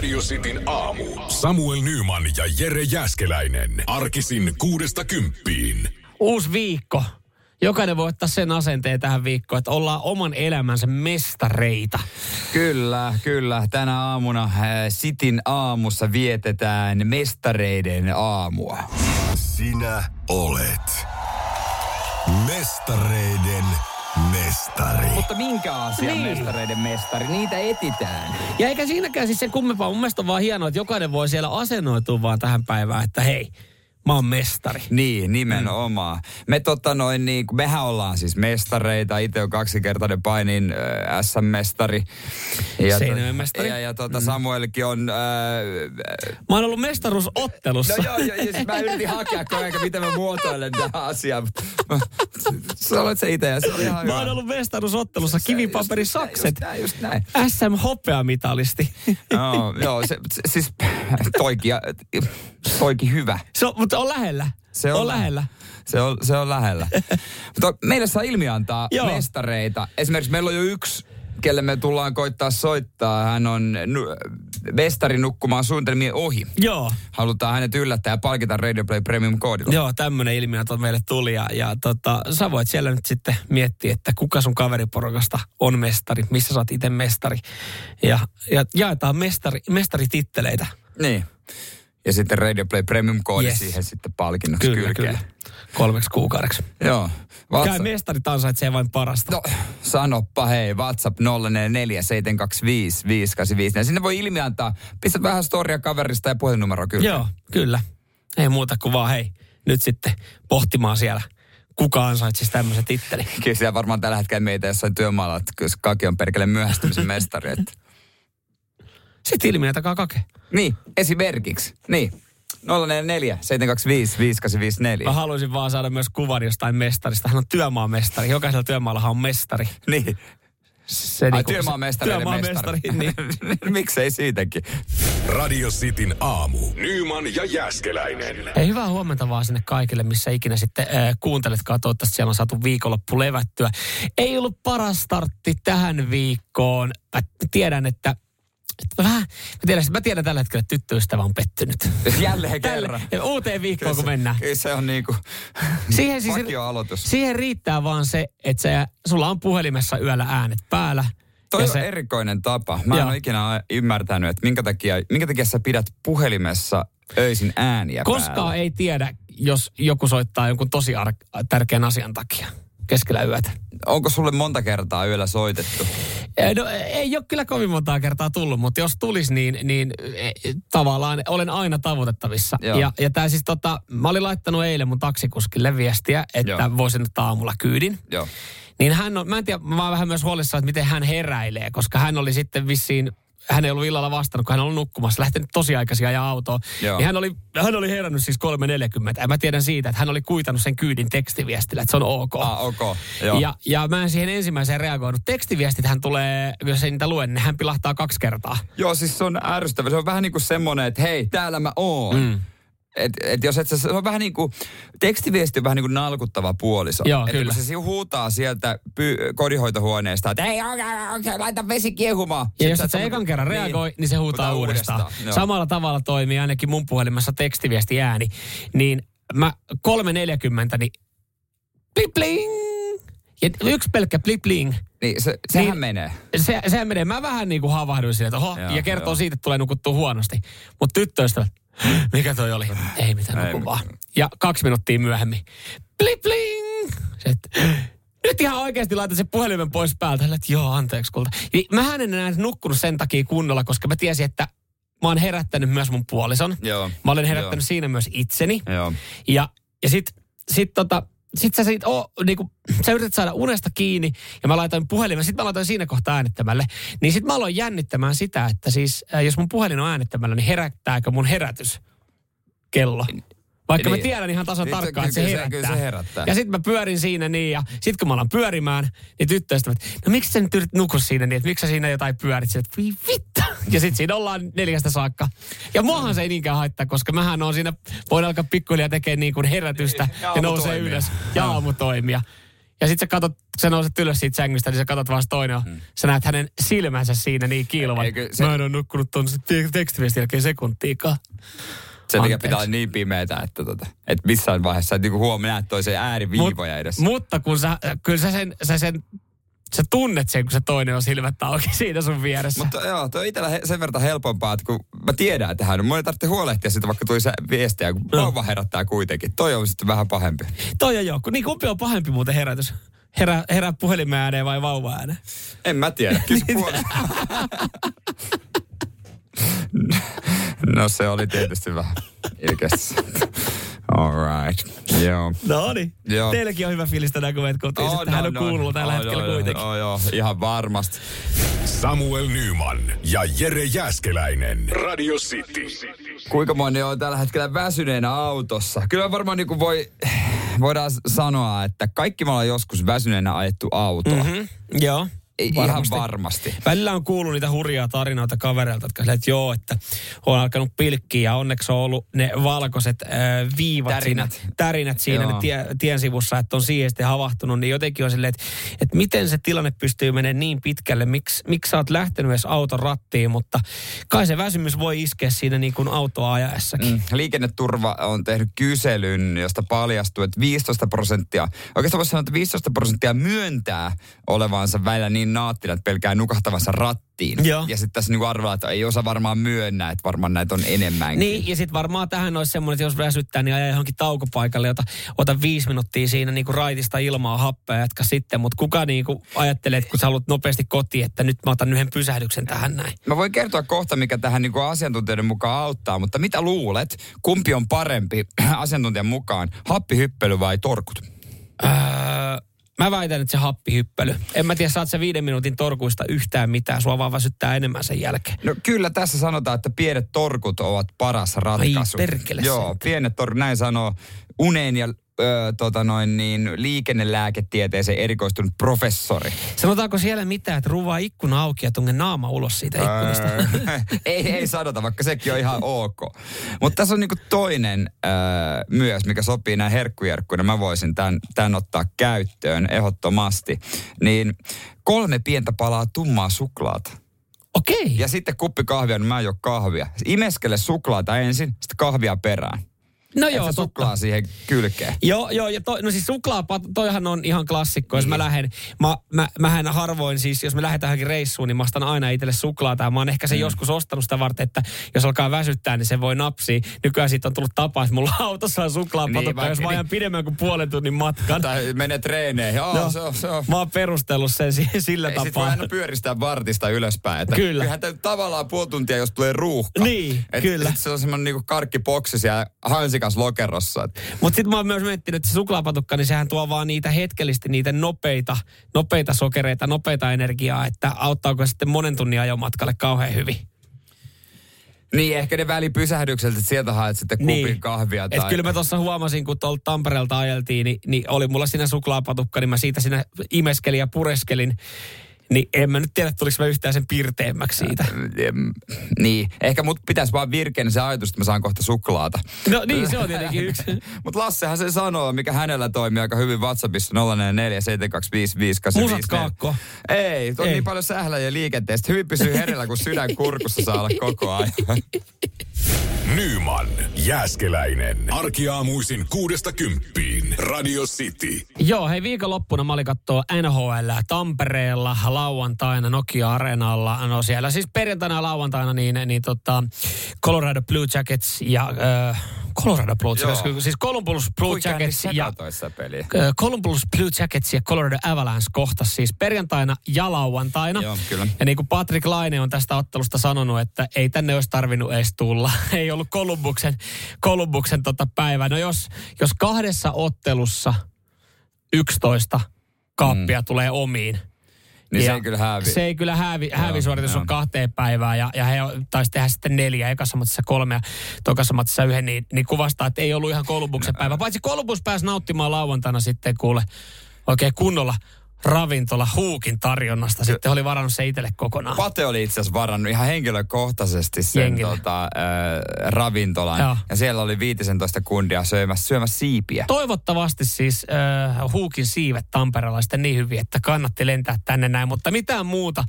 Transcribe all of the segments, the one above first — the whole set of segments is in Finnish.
Radio Cityn aamu. Samuel Nyman ja Jere Jäskeläinen. Arkisin kuudesta kymppiin. Uusi viikko. Jokainen voi ottaa sen asenteen tähän viikkoon, että ollaan oman elämänsä mestareita. Kyllä, kyllä. Tänä aamuna äh, Sitin aamussa vietetään mestareiden aamua. Sinä olet mestareiden mestari. Mutta minkä asian Niin. mestareiden mestari? Niitä etitään. Ja eikä siinäkään siis sen kummempaa. Mun mielestä on vaan hienoa, että jokainen voi siellä asennoitua vaan tähän päivään, että hei, mä oon mestari. Niin, nimenomaan. Mm. Me tota noin niin, mehän ollaan siis mestareita. Itse on kaksinkertainen painin äh, SM-mestari. Ja, Seinäjoen mestari. Ja, ja tota, Samuelkin on... Äh, Mä oon ollut mestaruusottelussa. No joo, joo, ja siis mä yritin hakea ajan, miten mä muotoilen tähän asiaan. Sä olet se itse ja se oli ihan Mä oon ollut mestaruusottelussa kivipaperi sakset. Just näin, just näin. SM hopeamitalisti. Joo, joo se, se, siis toikin, toikin hyvä. Se on, mutta on lähellä. Se on, on lähellä. Se on, se on lähellä. Mutta meille saa ilmi antaa Joo. mestareita. Esimerkiksi meillä on jo yksi, kelle me tullaan koittaa soittaa. Hän on nu, mestari nukkumaan suunnitelmien ohi. Joo. Halutaan hänet yllättää ja palkita Radio Play Premium koodilla. Joo, tämmöinen ilmiö meille tuli ja, ja tota, sä voit siellä nyt sitten miettiä, että kuka sun kaveriporukasta on mestari, missä sä oot itse mestari. Ja, ja jaetaan mestari, mestarititteleitä. Niin. Ja sitten Radio Play Premium koodi Yes. siihen sitten palkinnoksi Kyllä, kylkeen. kyllä. Kolmeksi kuukaudeksi. Joo. Käy WhatsApp. mestarit ansaitsee vain parasta. No, sanoppa hei, WhatsApp 044 725 585. Ja sinne voi ilmi antaa. Pistät vähän storia kaverista ja puhelinnumero kyllä. Joo, kyllä. Ei muuta kuin vaan hei, nyt sitten pohtimaan siellä, kuka ansaitsisi tämmöisen tittelin. Kyllä siellä varmaan tällä hetkellä meitä jossain työmaalla, että kyllä Kaki on perkele myöhästymisen mestari. Että. Sitten ilmiötäkää kake. Niin, esimerkiksi. Niin. 044 725 5854. Mä haluaisin vaan saada myös kuvan jostain mestarista. Hän on työmaamestari. Jokaisella työmaallahan on mestari. Niin. Se Ai niinku- työmaamestareiden työmaamestari, mestari. niin. Miksei siitäkin? Radio Cityn aamu. Nyman ja Jäskeläinen. Ei, hyvää huomenta vaan sinne kaikille, missä ikinä sitten äh, kuunteletkaan. Toivottavasti siellä on saatu viikonloppu levättyä. Ei ollut paras startti tähän viikkoon. Mä tiedän, että että vähän, mä tiedän, mä tiedän tällä hetkellä, että tyttöystävä on pettynyt. Jälleen Tälle, kerran. uuteen viikkoon, kun mennään. Kyllä se on niinku Siihen, siis, vakioaloitus. siihen riittää vaan se, että se, sulla on puhelimessa yöllä äänet päällä. Toi ja on se, erikoinen tapa. Mä en Joo. ole ikinä ymmärtänyt, että minkä takia, minkä takia sä pidät puhelimessa öisin ääniä koskaan päällä. ei tiedä, jos joku soittaa jonkun tosi ar- tärkeän asian takia keskellä yötä. Onko sulle monta kertaa yöllä soitettu? No, ei ole kyllä kovin montaa kertaa tullut, mutta jos tulisi, niin, niin eh, tavallaan olen aina tavoitettavissa. Joo. Ja, ja tämä siis tota, mä olin laittanut eilen mun taksikuskille viestiä, että Joo. voisin ottaa aamulla kyydin. Joo. Niin hän on, mä en tiedä, mä oon vähän myös huolissaan, että miten hän heräilee, koska hän oli sitten vissiin, hän ei ollut illalla vastannut, kun hän oli nukkumassa, lähtenyt tosi aikaisin ajaa autoa. Joo. Niin hän oli, hän oli herännyt siis 3.40. Ja mä tiedän siitä, että hän oli kuitannut sen kyydin tekstiviestillä, että se on ok. Ah, ok. Joo. Ja, ja mä en siihen ensimmäiseen reagoinut. Tekstiviestit hän tulee, jos ei niitä lue, niin hän pilahtaa kaksi kertaa. Joo, siis se on ärsyttävä. Se on vähän niin kuin semmoinen, että hei, täällä mä oon. Mm. Et, et jos et sä, se on vähän niin kuin, tekstiviesti on vähän niin kuin nalkuttava puoliso. Joo, et kyllä. Kun se huutaa sieltä py- kodinhoitohuoneesta, että hei, okay, okay, laita vesi kiehumaan. Ja jos et sä ekan niinku- kerran reagoi, niin se huutaa Huutaa uudestaan. uudestaan, joo. Samalla tavalla toimii ainakin mun puhelimessa tekstiviesti ääni. Niin mä 3.40, niin blip bling. Ja yksi pelkkä bling. Niin, se, sehän Niin- menee. Se, sehän menee. Mä vähän niin kuin havahduin sille, että oho, Joo, ja kertoo joo. siitä, että tulee nukuttua huonosti. Mutta tyttöystävät, mikä toi oli? Ei mitään, Ei nuku vaan. mitään. Ja kaksi minuuttia myöhemmin, blip bling. Se, että, nyt ihan oikeasti laitan sen puhelimen pois päältä. Hän, että joo, anteeksi kulta. Niin Mähän en enää nukkunut sen takia kunnolla, koska mä tiesin, että mä oon herättänyt myös mun puolison. Joo. Mä olen herättänyt Joo. siinä myös itseni. Joo. Ja, ja sit, sit tota, sit sä, sit, oh, niinku, sä yrität saada unesta kiinni ja mä laitoin puhelimen, sit mä laitoin siinä kohtaa äänittämälle. Niin sit mä aloin jännittämään sitä, että siis äh, jos mun puhelin on äänittämällä, niin herättääkö mun herätys kello? Vaikka Niin. mä tiedän ihan tasan Niin, tarkkaan, että se herättää. kyllä se herättää. Ja sitten mä pyörin siinä niin, ja sitten kun mä alan pyörimään, niin tyttöystävät, no miksi sä nyt yrit nuku siinä niin, että miksi sä siinä jotain pyörit? Että "Voi vittu. Ja sitten siinä ollaan neljästä saakka. Ja muahan se ei niinkään haittaa, koska mähän on siinä, voin alkaa pikkuhiljaa tekemään niin kuin herätystä Niin, ja ja nousee ylös. Ja aamutoimia. Ja sitten sä katot, kun sä nouset ylös siitä sängystä, niin sä katot vaan toinen on. Sä näet hänen silmänsä siinä niin kiiluvan. Eikö se- Mä en ole nukkunut tuon tekstiviestin jälkeen sekuntiikaan. Sen takia pitää olla niin pimeätä, että, tota, että missään vaiheessa et niinku huomaa näet toisen ääriviivoja edes. Mutta kun sä, kyllä sä sen, sä sen, sä tunnet sen, kun se toinen on silmät auki siinä sun vieressä. Mutta joo, toi on itsellä he, sen verran helpompaa, että kun mä tiedän, että hän on, mun ei tarvitse huolehtia sitä, vaikka tulisi viestejä, kun No. vauva herättää kuitenkin. Toi on sitten vähän pahempi. Toi on joo. kun- Niin kumpi on pahempi muuten herätys? Herää, herää puhelimen ääneen vai vauva ääneen? En mä tiedä. no se oli tietysti vähän ilkeästi. All right. Joo. No niin. Joo. Teilläkin on hyvä fiilis tänään, kun meet kotiin. On, Sitten hän on on. kuullut tällä On, hetkellä joo, kuitenkin. Joo, joo, ihan varmasti. Samuel Nyman ja Jere Jäskeläinen. Radio City. Kuinka moni on tällä hetkellä väsyneenä autossa? Kyllä varmaan niin kuin voi, voidaan sanoa, että kaikki me ollaan joskus väsyneenä ajettu autoa. Mm-hmm. Joo. Ihan varmasti. varmasti. Välillä on kuullut niitä hurjaa tarinoita kavereilta, jotka silleen, että joo, että on alkanut pilkkiä ja onneksi on ollut ne valkoiset äh, viivat Tärinät. siinä, tärinät siinä Joo. ne tie, tien sivussa, että on siihen sitten havahtunut, niin jotenkin on silleen, että, että miten se tilanne pystyy menemään niin pitkälle, miksi, miksi sä oot lähtenyt edes auton rattiin, mutta kai se väsymys voi iskeä siinä niin kuin autoa ajaessakin. Mm. Liikenneturva on tehnyt kyselyn, josta paljastui, että 15 prosenttia, oikeastaan voisi sanoa, että 15 prosenttia myöntää olevansa välillä niin naattina, että pelkää nukahtavansa rattiin. Joo. Ja sitten tässä niinku arvellaan, että ei osa varmaan myönnä, että varmaan näitä on enemmänkin. Niin, ja sitten varmaan tähän olisi semmoinen, että jos väsyttää, niin aja johonkin taukopaikalle, jota ota viisi minuuttia siinä niin kuin raitista ilmaa happea ja jatka sitten. Mutta kuka niin kuin ajattelee, että kun sä haluat nopeasti kotiin, että nyt mä otan yhden pysähdyksen tähän näin. Mä voin kertoa kohta, mikä tähän niin asiantuntijoiden mukaan auttaa, mutta mitä luulet, kumpi on parempi asiantuntijan mukaan, happihyppely vai torkut? Öö, mä väitän, että se happihyppely. En mä tiedä, saat se viiden minuutin torkuista yhtään mitään. Sua vaan väsyttää enemmän sen jälkeen. No kyllä tässä sanotaan, että pienet torkut ovat paras ratkaisu. perkele Joo, pienet torkut, näin sanoo unen ja ö, tota noin, niin, liikennelääketieteeseen erikoistunut professori. Sanotaanko siellä mitään, että ruvaa ikkuna auki ja tunge naama ulos siitä ikkunasta? Öö, ei, ei sanota, vaikka sekin on ihan ok. Mutta tässä on niinku toinen öö, myös, mikä sopii näin herkkujerkkuina. Mä voisin tämän, tämän ottaa käyttöön ehdottomasti. Niin kolme pientä palaa tummaa suklaata. Okei. Ja sitten kuppi kahvia, niin mä en juo kahvia. Imeskele suklaata ensin, sitten kahvia perään. No Joo, joo, Et sä totta. suklaa siihen kylkeen. Joo, joo, ja to, no siis suklaapat, toihan on ihan klassikko, jos mä Niin. lähden, mä, mä, mähän harvoin siis, jos me lähdetään johonkin reissuun, niin mä ostan aina itselle suklaata, ja mä oon ehkä sen Mm. joskus ostanut sitä varten, että jos alkaa väsyttää, niin se voi napsia. Nykyään siitä on tullut tapa, että mulla autossa on suklaapatukka, Niin, niin, jos mä vaikka- ajan pidemmän kuin puolen tunnin matkan. Tai menee treeneihin. Oh, No, se on, se on. Mä oon perustellut sen si- sillä Ei sit voi tapaa. aina pyöristää vartista ylöspäin. Että Kyllä. Kyllähän tavallaan puoli tuntia, jos tulee ruuhka. Niin, Et kyllä. se on semmoinen niinku karkkiboksi siellä hansikas lokerossa. Mutta sitten mä oon myös miettinyt, että se suklaapatukka, niin sehän tuo vaan niitä hetkellisesti niitä nopeita, nopeita sokereita, nopeita energiaa, että auttaako sitten monen tunnin ajomatkalle kauhean hyvin. Niin, ehkä ne välipysähdykset, että sieltä haet sitten kupin kahvia. Tai... Et kyllä mä tuossa huomasin, kun tuolta Tampereelta ajeltiin, niin, niin oli mulla siinä suklaapatukka, niin mä siitä siinä imeskelin ja pureskelin. Niin en mä nyt tiedä, tuliko mä yhtään sen pirteemmäksi siitä. Niin, ehkä mut pitäisi vaan virkeä se ajatus, että mä saan kohta suklaata. No niin, se on tietenkin yksi. Mutta Lassehan se sanoo, mikä hänellä toimii aika hyvin WhatsAppissa 0447255854. Musat kaakko. Ei, on Ei. niin paljon sähläjä liikenteestä. Hyvin pysyy herellä, kun sydän kurkussa saa olla koko ajan. Nyman, Jääskeläinen. Arkiaamuisin kuudesta kymppiin. Radio City. Joo, hei viikonloppuna mä olin kattoo NHL Tampereella lauantaina Nokia-areenalla. No siellä siis perjantaina ja lauantaina niin, niin tota Colorado Blue Jackets ja... Äh, Colorado Blue Jackets, Joo. siis Columbus Blue Jackets ja... peliä. Ö, Columbus Blue Jackets ja Colorado Avalanche kohtas siis perjantaina ja lauantaina. Joo, kyllä. Ja niin kuin Patrick Laine on tästä ottelusta sanonut, että ei tänne olisi tarvinnut edes tulla. ei ollut Columbuksen, Columbuksen tota päivää. No jos, jos kahdessa ottelussa 11 kaappia mm. tulee omiin, Niin se Ja ei kyllä hävi. Se ei kyllä hävi, hävisuoritus joo. on kahteen päivään ja, ja he taisi tehdä sitten neljä, ekassa matsissa kolme ja tokassa matsissa yhden, niin, niin kuvastaa, että ei ollut ihan Kolumbuksen päivä. Paitsi Kolumbus pääsi nauttimaan lauantaina sitten kuule oikein kunnolla ravintola Huukin tarjonnasta. Sitten oli varannut se itselle kokonaan. Pate oli itse asiassa varannut ihan henkilökohtaisesti sen Jengille. tota, äh, ravintolan. Joo. Ja siellä oli 15 kundia syömässä, syömässä siipiä. Toivottavasti siis äh, Huukin siivet Tampereella sitten niin hyvin, että kannatti lentää tänne näin, mutta mitään muuta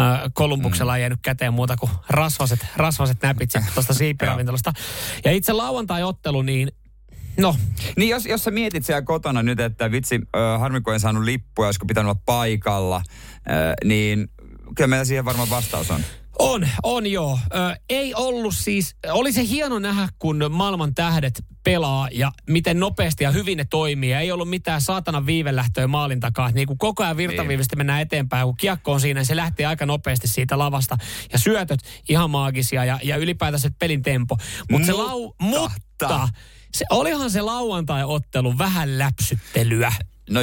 äh, Kolumbuksella ei jäänyt käteen muuta kuin rasvaset, rasvaset näpit tuosta siipiravintolasta. Ja itse lauantai-ottelu, niin no, Niin jos, jos sä mietit siellä kotona nyt, että vitsi, äh, harmi kun en saanut lippua, olisiko pitänyt olla paikalla, äh, niin kyllä meillä siihen varmaan vastaus on. on, on joo. Ö, ei ollut siis, oli se hieno nähdä, kun maailman tähdet pelaa ja miten nopeasti ja hyvin ne toimii. Ei ollut mitään saatanan viivelähtöä maalin takaa. Niin kuin koko ajan virtaviivisesti mennään eteenpäin, kun kiekko on siinä, niin se lähtee aika nopeasti siitä lavasta. Ja syötöt ihan maagisia ja, ja ylipäätänsä pelin tempo. Mut se lau, mutta se, olihan se lauantai-ottelu vähän läpsyttelyä. No,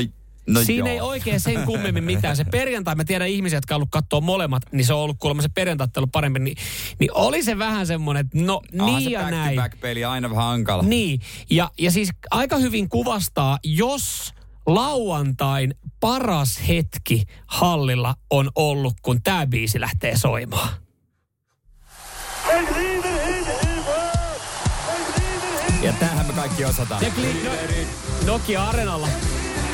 no Siinä joo. ei oikein sen kummemmin mitään. Se perjantai, mä tiedän ihmisiä, jotka on ollut katsoa molemmat, niin se on ollut kuulemma se perjantaittelu parempi. Niin, niin oli se vähän semmoinen, että no Onhan niin se ja back näin. back peli aina vähän hankala. Niin, ja, ja siis aika hyvin kuvastaa, jos lauantain paras hetki hallilla on ollut, kun tämä biisi lähtee soimaan. Ja tämähän me kaikki osataan. Ja kli, no, Nokia Arenalla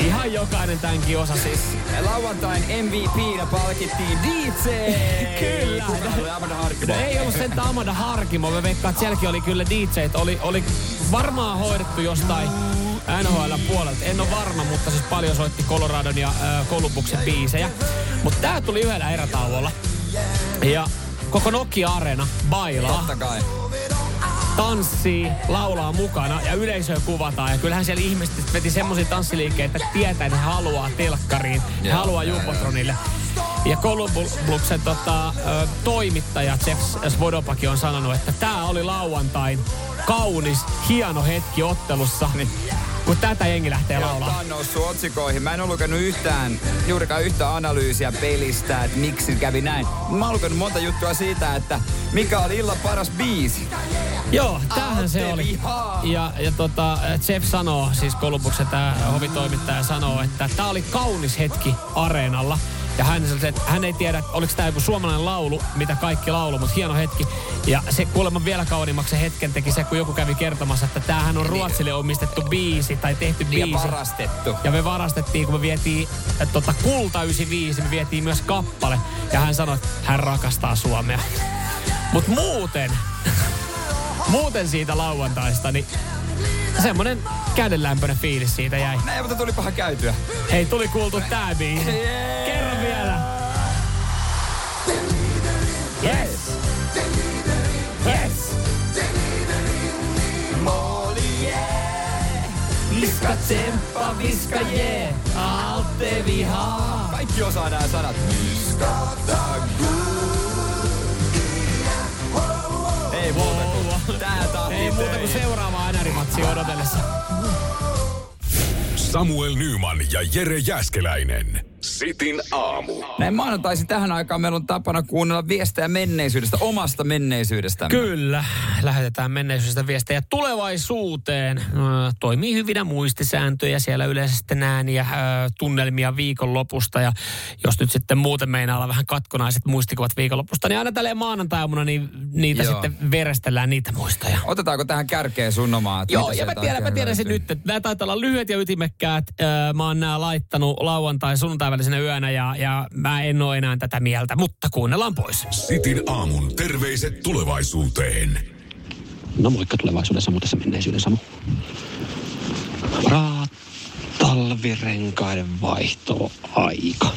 ihan jokainen tämänkin osa siis. Lauantain MVPnä palkittiin DJ. Kyllä. Amanda Harkimo? No ei ollut sen Amanda Harkimo. Mä veikkaan, että sielläkin oli kyllä DJ. Oli, oli varmaan hoidettu jostain NHL puolelta. En ole varma, mutta siis paljon soitti Coloradon ja äh, Columbuksen biisejä. Mutta tää tuli yhdellä erätauolla. Ja koko Nokia-areena bailaa, Totta kai. Tanssii, laulaa mukana ja yleisöä kuvataan. Ja kyllähän siellä ihmiset veti semmoisia tanssiliikkeitä, että tietää, että he haluaa telkkariin, he Joo, haluaa Jumbotronille. Ja Columbuksen tota, toimittaja Jeff Svodopakin on sanonut, että tämä oli lauantain kaunis, hieno hetki ottelussa, Niin. Kun tätä jengi lähtee Joo, laulaa. on noussut otsikoihin. Mä en ole lukenut yhtään, juurikaan yhtä analyysiä pelistä, että miksi kävi näin. Mä oon lukenut monta juttua siitä, että mikä oli illan paras biisi. Joo, tämähän se oli. vihaa. Ja, ja tota, Jeff sanoo, siis Kolumbuksen tämä hovitoimittaja sanoo, että tämä oli kaunis hetki areenalla. Ja hän, sanoi, että hän ei tiedä, että oliko tämä joku suomalainen laulu, mitä kaikki laulu, mutta hieno hetki. Ja se kuulemma vielä kauniimmaksi hetken teki se, kun joku kävi kertomassa, että tämähän on Ruotsille omistettu biisi tai tehty Niin biisi. ja varastettu. Ja me varastettiin, kun me vietiin äh, tota, Kulta 95, me vietiin myös kappale. Ja hän sanoi, että hän rakastaa Suomea. Mutta muuten, muuten siitä lauantaista, niin semmonen kädenlämpöinen fiilis siitä jäi. Näin, mutta tuli paha käytyä. Hei, tuli kuultu tää biisi. Kerro vielä. Yes. Yes. Viska tsemppa, viska jee, Alte vihaa. Kaikki osaa nämä sanat. Ei muuta kuin tää tahti Ei muuta kuin seuraavaa NR-matsia odotellessa. Samuel Nyman ja Jere Jäskeläinen. Sitin aamu. Näin maanantaisin tähän aikaan meillä on tapana kuunnella viestejä menneisyydestä, omasta menneisyydestä. Kyllä, lähetetään menneisyydestä viestejä tulevaisuuteen. Toimii hyvinä muistisääntöjä siellä yleensä sitten ääniä, tunnelmia viikonlopusta. Ja jos nyt sitten muuten meinaa olla vähän katkonaiset muistikuvat viikonlopusta, niin aina tälleen maanantaimuna niin niitä Joo. sitten verestellään niitä muistoja. Otetaanko tähän kärkeen sun omaa? Joo, mitä ja mä tiedän, mä tiedän sen nyt, että nämä taitaa olla lyhyet ja ytimekkäät. Mä oon nämä laittanut lauantai sunnuntai välisenä yönä ja, ja mä en ole enää tätä mieltä, mutta kuunnellaan pois. Sitin aamun terveiset tulevaisuuteen. No moikka tulevaisuuden Samu tässä menneisyyden Samu. Raat talvirenkaiden vaihtoaika.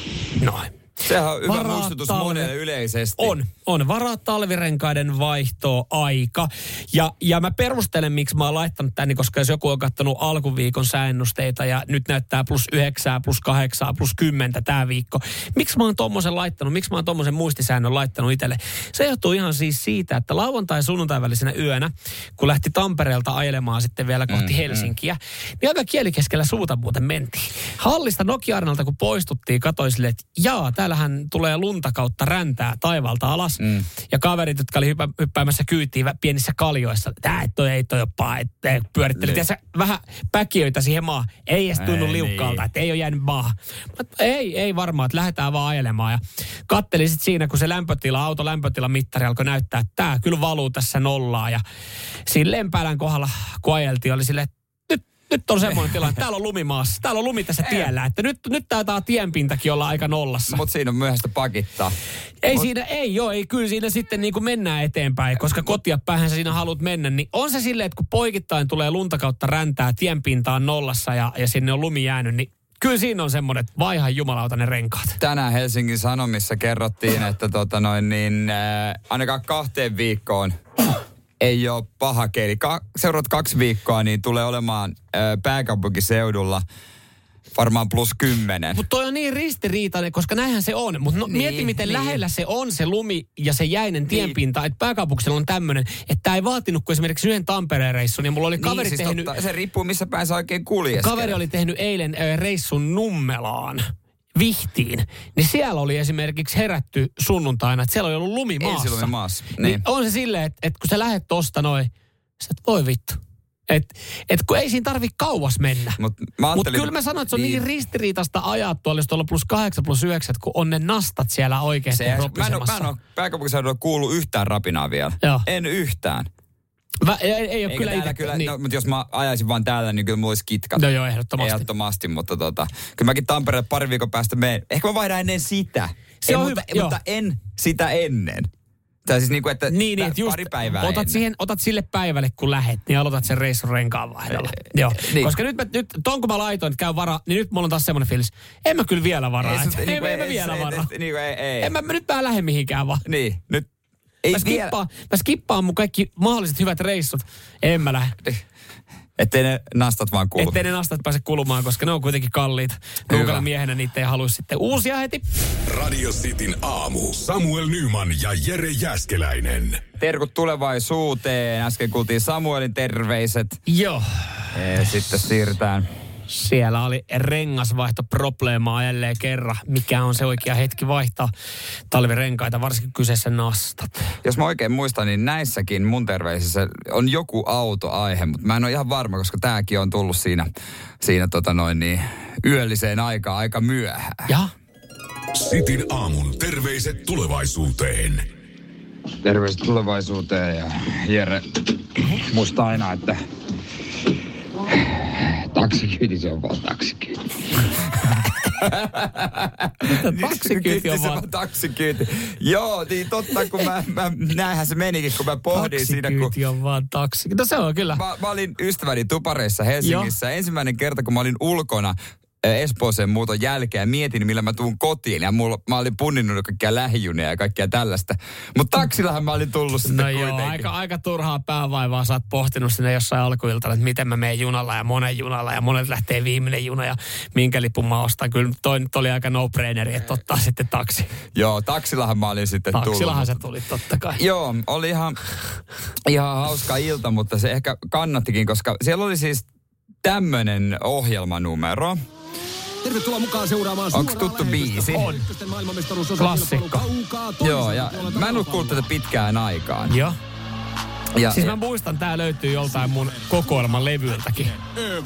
Noin. Sehän on hyvä Varaa muistutus talve- monelle yleisesti. On, on. Varaa talvirenkaiden vaihtoa aika. Ja, ja mä perustelen, miksi mä oon laittanut tänne, koska jos joku on katsonut alkuviikon säännusteita ja nyt näyttää plus 9, plus 8, plus 10 tämä viikko. Miksi mä oon tommosen laittanut? Miksi mä oon tommosen muistisäännön laittanut itselle? Se johtuu ihan siis siitä, että lauantai sunnuntai välisenä yönä, kun lähti Tampereelta ajelemaan sitten vielä kohti mm, Helsinkiä, niin aika kielikeskellä suuta muuten mentiin. Hallista Nokia-arnalta kun poistuttiin, katsoin silleen, että jaa, täällä siellähän tulee lunta kautta räntää taivalta alas. Mm. Ja kaverit, jotka oli hyppä, hyppäämässä kyytiin pienissä kaljoissa, tää ei toi, ei toi ole paha, että pyöritteli. Niin. Vähän päkiöitä siihen maahan. Ei edes tunnu Ei liukkaalta, niin. että ei ole jäänyt maahan. Mutta ei, ei varmaan, että lähdetään vaan ajelemaan. Ja kattelin sitten siinä, kun se lämpötila, auto lämpötilamittari alkoi näyttää, että tämä kyllä valuu tässä nollaa. Ja siinä Lempälän kohdalla, kun ajeltiin, oli silleen, että nyt, on semmoinen tilanne, että täällä on lumimaassa, täällä on lumi tässä tiellä, että nyt, nyt taitaa tienpintakin olla aika nollassa. Mutta siinä on myöhäistä pakittaa. Ei siinä, ei joo, ei kyllä siinä sitten niin kuin mennään eteenpäin, koska kotia päähän sä siinä haluat mennä. Niin on se silleen, että kun poikittain tulee lunta kautta räntää, tienpinta on nollassa ja, ja sinne on lumi jäänyt, niin kyllä siinä on semmoinen, että vaiha jumalauta ne renkaat. Tänään Helsingin Sanomissa kerrottiin, että tota noin, niin, äh, ainakaan kahteen viikkoon ei ole paha keli. Ka- seuraavat kaksi viikkoa niin tulee olemaan äh, pääkaupunkiseudulla varmaan plus kymmenen. Mutta toi on niin ristiriitainen, koska näinhän se on. Mutta no, Niin, mieti, miten niin. lähellä se on se lumi ja se jäinen tienpinta. Että pääkaupunkisella on tämmöinen, että tämä ei vaatinut kuin esimerkiksi yhden Tampereen reissun. Ja mulla oli kaveri niin, siis tehnyt... totta, se riippuu missä päin sä oikein kuljeskelet. Kaveri oli tehnyt eilen ö, reissun Nummelaan. Vihtiin, niin siellä oli esimerkiksi herätty sunnuntaina, että siellä oli ollut lumi maassa. Ensilumi maassa, Niin. niin. on se silleen, että, että kun sä lähet tosta noin, sä et voi vittu. Että et kun ei siinä tarvi kauas mennä. Mut Mutta ajattelin- kyllä mä sanoin, että se on niin, niin. ristiriitasta ajaa tuolla, jos tuolla plus 8 plus 9, kun on ne nastat siellä oikeasti Se, mä, en, ole- ropisemassa. mä en ole pääkaupunkiseudulla kuullut yhtään rapinaa vielä. Joo. En yhtään. Vä, ei, ei ole Eikä kyllä täällä itse. kyllä, niin. no, mutta jos mä ajaisin vaan täällä, niin kyllä mulla olisi kitkat. No joo, ehdottomasti. Ehdottomasti, mutta tota, kyllä mäkin Tampereelle pari viikon päästä menen. Ehkä mä vaihdan ennen sitä. Se en, on mutta, hyvä, mutta en sitä ennen. Tai siis niinku, että Niin, niin, just pari päivää otat, ennen. siihen, otat sille päivälle, kun lähet, niin aloitat sen reissun renkaan vaihdolla. Joo. niin. Koska nyt, mä, nyt ton kun mä laitoin, että käy varaa, niin nyt mulla on taas semmoinen fiilis, en mä kyllä vielä varaa. se- Ei, ei, niinku ei, mä ei- vielä se- varaa. et- niinku ei, ei. En mä, mä, nyt mä en lähde mihinkään vaan. Niin, nyt ei Mä vielä. skippaan, mä skippaan mun kaikki mahdolliset hyvät reissut. En mä lähde. Ettei ne nastat vaan kuulu. Ettei ne nastat pääse kulumaan, koska ne on kuitenkin kalliita. Nuukana miehenä niitä ei halua sitten uusia heti. Radio Cityn aamu. Samuel Nyman ja Jere Jäskeläinen. Terkut tulevaisuuteen. Äsken kuultiin Samuelin terveiset. Joo. Ja sitten siirrytään. Siellä oli rengasvaihtoprobleemaa jälleen kerran. Mikä on se oikea hetki vaihtaa talvirenkaita, varsinkin kyseessä nastat. Jos mä oikein muistan, niin näissäkin mun terveisissä on joku autoaihe, mutta mä en ole ihan varma, koska tääkin on tullut siinä, siinä tota noin niin, yölliseen aikaan aika myöhään. Ja? Cityn aamun terveiset tulevaisuuteen. terveiset tulevaisuuteen ja Jere muista aina, että taksikyyti se on vaan taksikyyti. Taksikyyti on vaan... Taksikyyti. Joo, niin totta, kun mä, mä näinhän se menikin, kun mä pohdin siinä, kun Taksikyyti on vaan taksi. No se on kyllä. mä, mä olin ystäväni tupareissa Helsingissä. Ensimmäinen kerta, kun mä olin ulkona Espooseen muuton jälkeen ja mietin, millä mä tuun kotiin. Ja mulla, mä olin punninnut kaikkia lähijunia ja kaikkea tällaista. Mutta taksillahan mä olin tullut sitten No joo, kuitenkin. aika, aika turhaa päävaivaa. Sä oot pohtinut sinne jossain alkuiltana, että miten mä menen junalla ja monen junalla ja monet lähtee viimeinen juna ja minkä lipun mä ostan. Kyllä toi nyt oli aika no-braineri, että ottaa sitten taksi. Joo, taksillahan mä olin sitten tullut. Taksillahan se tuli totta kai. Joo, oli ihan, ihan hauska ilta, mutta se ehkä kannattikin, koska siellä oli siis tämmönen ohjelmanumero. Tervetuloa mukaan seuraamaan Onks suoraa tuttu biisi? On. Klassikko. Joo, ja mä en ole kuullut tätä pitkään aikaan. Joo. Ja, Siis mä muistan, tää löytyy joltain mun kokoelman levyltäkin.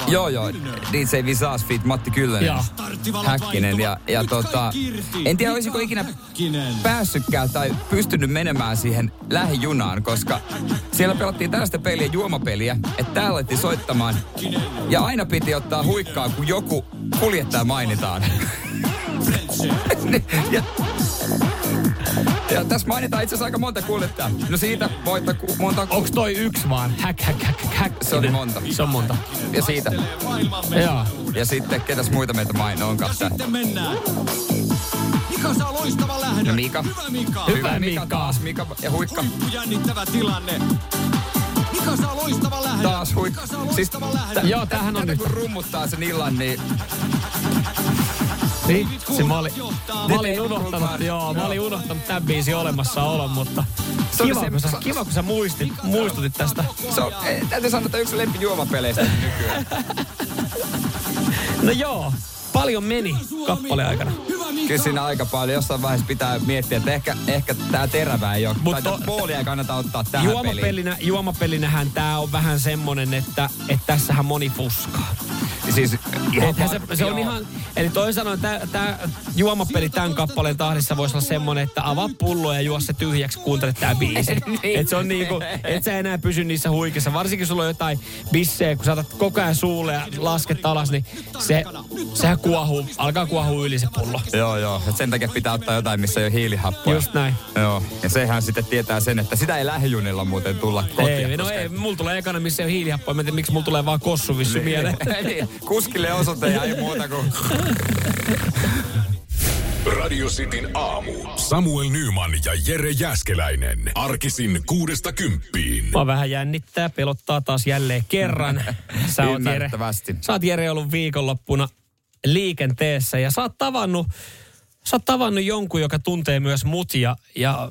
Joo, joo. DJ Visas Fit Matti Kyllönen. Joo. Häkkinen. Ja, ja tota, en tiedä, olisiko ikinä päässytkään tai pystynyt menemään siihen lähijunaan, koska siellä pelattiin tällaista peliä, juomapeliä, että täällä alettiin soittamaan. Ja aina piti ottaa huikkaa, kun joku kuljettaja mainitaan. ja, ja tässä mainitaan itse asiassa aika monta kuljettajaa. No siitä voitta ku- monta... Onks toi yksi vaan? Häk, häk, häk, häk. Se oli monta. Se on monta. Ja siitä. Joo. Ja sitten, ketäs muita meitä main onkaan tää? Sitten mennään. Mika saa loistava lähdön. No Mika. Hyvä Mika. Hyvä Mika. taas. Mika ja huikka. Jännittävä tilanne. Mika saa loistava lähdön. Taas huikka. Mika saa Siis, loistava lähdön. Joo, tämähän on nyt. kun rummuttaa sen illan, niin Vitsi, mä olin, mä olin unohtanut, joo, mä olin unohtanut tämän biisin olemassaolon, mutta Se kiva, se- kun sä, kiva, kun sä muistit, muistutit tästä. se on, täytyy sanoa, että yksi lempi juomapeleistä nykyään. No joo, paljon meni kappaleen aikana. Kyllä siinä aika paljon. Jossain vaiheessa pitää miettiä, että ehkä, ehkä tämä terävä ei ole. Mut tai to- puolia ei kannata ottaa tähän peliin. Juomapelinä, juomapelinähän tämä on vähän semmonen, että, että tässähän moni fuskaa. Siis ihan se, se on ihan, eli toisin sanoen tämä juomapeli tämän kappaleen tahdissa voisi olla semmoinen, että avaa pullo ja juo se tyhjäksi, kuuntele tää biisi. Niin. et se on niinku, et sä enää pysy niissä huikissa. Varsinkin sulla on jotain bissejä, kun saatat koko ajan suulle ja lasket alas, niin se, sehän kuohuu, alkaa kuohua yli se pullo. Joo, joo. Et sen takia pitää ottaa jotain, missä ei ole hiilihappoja. Just näin. Joo. Ja sehän sitten tietää sen, että sitä ei lähijunilla muuten tulla kotiin. Ei, no ei, mulla tulee ekana, missä ei ole hiilihappoja. Mä en tiedä, miksi mulla tulee vaan kossuvissu mieleen. Kuskille osoite ja ei muuta kuin... Radio Cityn aamu. Samuel Nyman ja Jere Jäskeläinen. Arkisin kuudesta kymppiin. Mä vähän jännittää, pelottaa taas jälleen kerran. Sä oot, Jere, sä oot Jere ollut viikonloppuna liikenteessä ja sä oot tavannut, sä oot tavannut jonkun, joka tuntee myös mut ja, ja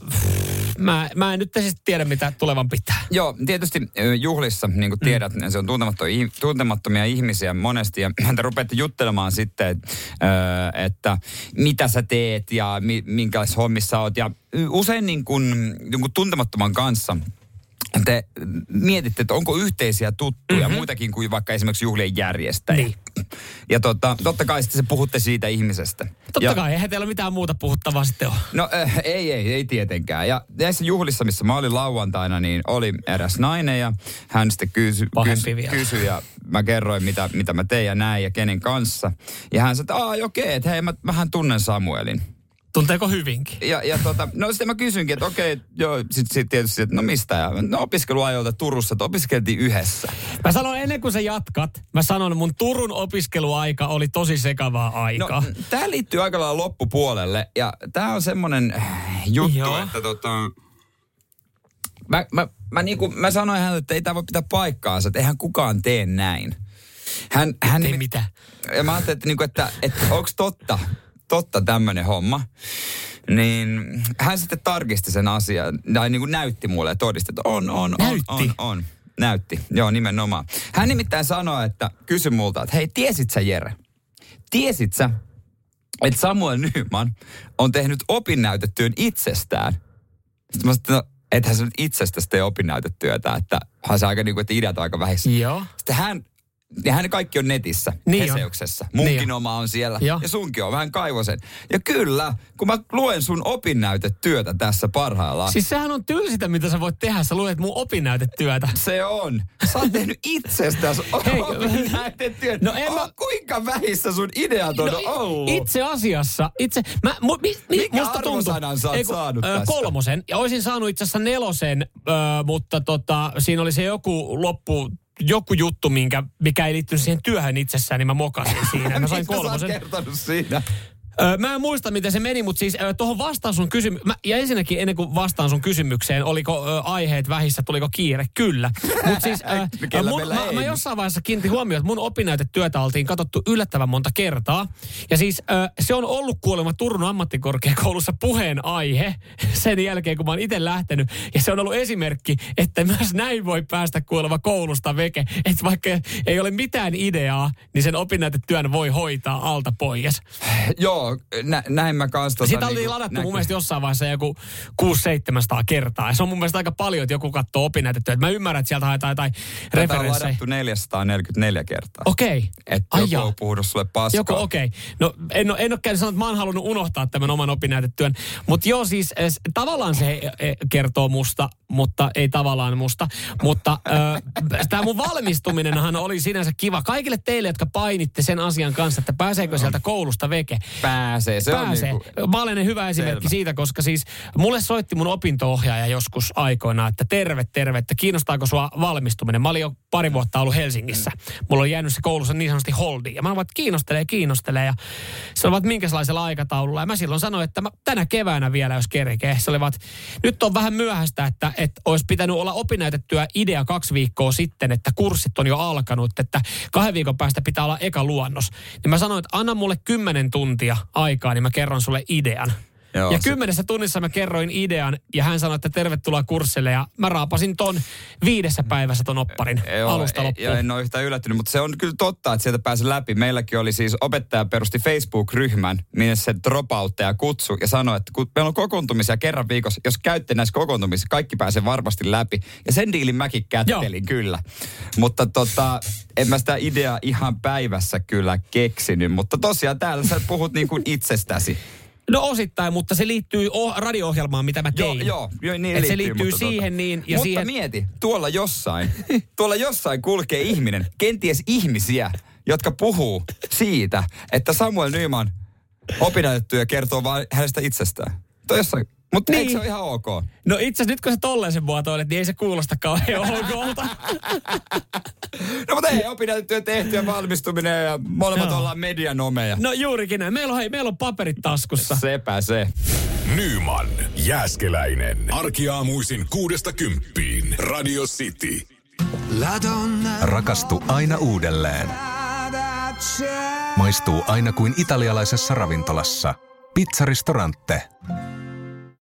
mä, mä en nyt siis tiedä, mitä tulevan pitää. Joo, tietysti juhlissa, niin kuin tiedät, mm. se on tuntemattomia, ihmisiä monesti. Ja te rupeatte juttelemaan sitten, että mitä sä teet ja mi, minkälaisissa hommissa oot. Ja usein niin kuin, niin kuin tuntemattoman kanssa te mietitte, että onko yhteisiä tuttuja, mm-hmm. muitakin kuin vaikka esimerkiksi juhlien järjestäjä. Niin. Ja tota, totta kai sitten se puhutte siitä ihmisestä. Totta ja, kai, eihän teillä mitään muuta puhuttavaa sitten ole. No äh, ei, ei, ei tietenkään. Ja näissä juhlissa, missä mä olin lauantaina, niin oli eräs nainen ja hän sitten kysyi kysy, kysy ja mä kerroin, mitä, mitä mä tein ja näin ja kenen kanssa. Ja hän sanoi, että aah, okei, että hei, mä vähän tunnen Samuelin. Tunteeko hyvinkin? Ja, ja tota, no sitten mä kysyinkin, että okei, joo, sitten sit tietysti, että no mistä? Ja, no opiskeluajoilta Turussa, että opiskeltiin yhdessä. Mä sanon ennen kuin sä jatkat, mä sanon mun Turun opiskeluaika oli tosi sekavaa aikaa. No, tää liittyy aika lailla loppupuolelle ja tää on semmonen äh, juttu, Joo. että tota... Mä, mä, mä, niinku, mä sanoin hänelle, että ei tää voi pitää paikkaansa, että eihän kukaan tee näin. Hän, hän Ei nimi- mitä. Ja mä ajattelin, että, niinku, että, että onko totta, totta tämmönen homma. Niin hän sitten tarkisti sen asian, tai niin kuin näytti mulle ja todisti, että on, on, on, Näytti? on, on. Näytti, joo nimenomaan. Hän nimittäin sanoi, että kysy multa, että hei, tiesit sä Jere? Tiesit sä, että Samuel Nyman on tehnyt opinnäytetyön itsestään? Sitten mä sanoin, että no, ethän sä nyt itsestäsi tee opinnäytetyötä, että hän se aika niin kuin, että ideat on aika vähissä. Joo. Sitten hän, ja hän kaikki on netissä, Niin on. Heseuksessa. Munkin Niin oma on siellä Joo. ja sunkin on vähän kaivosen. Ja kyllä, kun mä luen sun opinnäytetyötä tässä parhaillaan, Siis sehän on tylsintä, mitä sä voit tehdä. Sä luet mun opinnäytetyötä. se on. Sä oot tehnyt itsestäsi Hei, opinnäytetyön. no en mä- Oh, kuinka vähissä sun ideat on No, ollut? Itse asiassa, itse, mä, mu, mi, mi, Mikä musta tuntuu, sä oot Ei kun, saanut ö? Kolmosen, ja olisin saanut itse asiassa nelosen, ö, mutta tota, siinä oli se joku loppu, joku juttu, minkä, mikä ei liittynyt siihen työhön itsessään, niin mä mokasin siinä. Mä sain kolmosen. siinä? Mä en muista, miten se meni, mutta siis ö, tuohon vastaan sun kysymykseen, ja ensinnäkin ennen kuin vastaan sun kysymykseen, oliko ö, aiheet vähissä, tuliko kiire? Kyllä. Mutta siis ö, Kellä mun, mä, mä jossain vaiheessa kiinnitin huomioon, että mun opinnäytetyötä oltiin katsottu yllättävän monta kertaa. Ja siis ö, se on ollut kuulemma Turun ammattikorkeakoulussa puheen aihe sen jälkeen, kun mä oon itse lähtenyt. Ja se on ollut esimerkki, että myös näin voi päästä kuulemma koulusta veke. Että vaikka ei ole mitään ideaa, niin sen opinnäytetyön voi hoitaa alta pois. Joo, nä, näin mä kans tota, Sitä oltiin niinku ladattu näky- mun mielestä jossain vaiheessa joku 600-700 kertaa. Ja se on mun mielestä aika paljon, että joku katsoo opinnäytetyötä. Mä ymmärrän, että sieltä haetaan jotain Tätä on referenssejä. ladattu 444 kertaa. Okei. Että Ai joku on puhunut sulle paskaa. Joku, okei. Okay. No en, en ole käynyt sanoa, että mä oon halunnut unohtaa tämän oman opinnäytetyön. Mutta joo, siis eh, s- tavallaan se eh, kertoo musta, mutta ei tavallaan musta. Mutta äh, tämä mun valmistuminenhan oli sinänsä kiva. Kaikille teille, jotka painitte sen asian kanssa, että pääseekö sieltä koulusta veke. Pääsee, se Pääsee. on niinku, Mä olen hyvä esimerkki Selvä. siitä, koska siis mulle soitti mun opinto-ohjaaja joskus aikoinaan, että terve, terve, että kiinnostaako sua valmistuminen. Mä olin jo pari vuotta ollut Helsingissä. Mulla on jäänyt se koulussa niin sanotusti holdiin. Ja mä olin, että kiinnostelee, kiinnostelee. Ja se olivat minkälaisella aikataululla. Ja mä silloin sanoin, että mä tänä keväänä vielä, jos kerkee. Se olivat, nyt on vähän myöhäistä, että, että olisi pitänyt olla opinnäytettyä idea kaksi viikkoa sitten, että kurssit on jo alkanut, että kahden viikon päästä pitää olla eka luonnos. Niin mä sanoin, että anna mulle kymmenen tuntia aikaa, niin mä kerron sulle idean. Joo, ja se- kymmenessä tunnissa mä kerroin idean ja hän sanoi, että tervetuloa kurssille ja mä raapasin ton viidessä päivässä ton opparin Joo, alusta loppuun. Joo, en ole yhtään yllättynyt, mutta se on kyllä totta, että sieltä pääsi läpi. Meilläkin oli siis opettaja perusti Facebook-ryhmän, minne se dropoutteja kutsu ja sanoi, että kun meillä on kokoontumisia kerran viikossa, jos käytte näissä kokoontumisissa, kaikki pääsee varmasti läpi. Ja sen diilin mäkin kättelin kyllä. Mutta tota, en mä sitä ideaa ihan päivässä kyllä keksinyt, mutta tosiaan täällä sä puhut niin kuin itsestäsi. No osittain, mutta se liittyy o- radio-ohjelmaan, mitä mä tein. Joo, joo, niin Et se liittyy, liittyy mutta siihen tota, niin, ja mutta siihen... mieti, tuolla jossain, tuolla jossain kulkee ihminen, kenties ihmisiä, jotka puhuu siitä, että Samuel Nyman opinnäytetty ja kertoo vain hänestä itsestään. Toi jossain, mutta niin. eikö se ole ihan ok? No itse asiassa nyt kun sä tolleen sen muotoilet, niin ei se kuulosta kauhean okolta. No mutta ei opinnäytettyä tehty ja valmistuminen ja molemmat Joo. ollaan medianomeja. No juurikin näin. Meillä on, hei, meillä on paperit taskussa. Sepä se. Nyman, Jääskeläinen. Arkiaamuisin kuudesta kymppiin. Radio City. Rakastu aina uudelleen. Maistuu aina kuin italialaisessa ravintolassa. Pizzaristorante.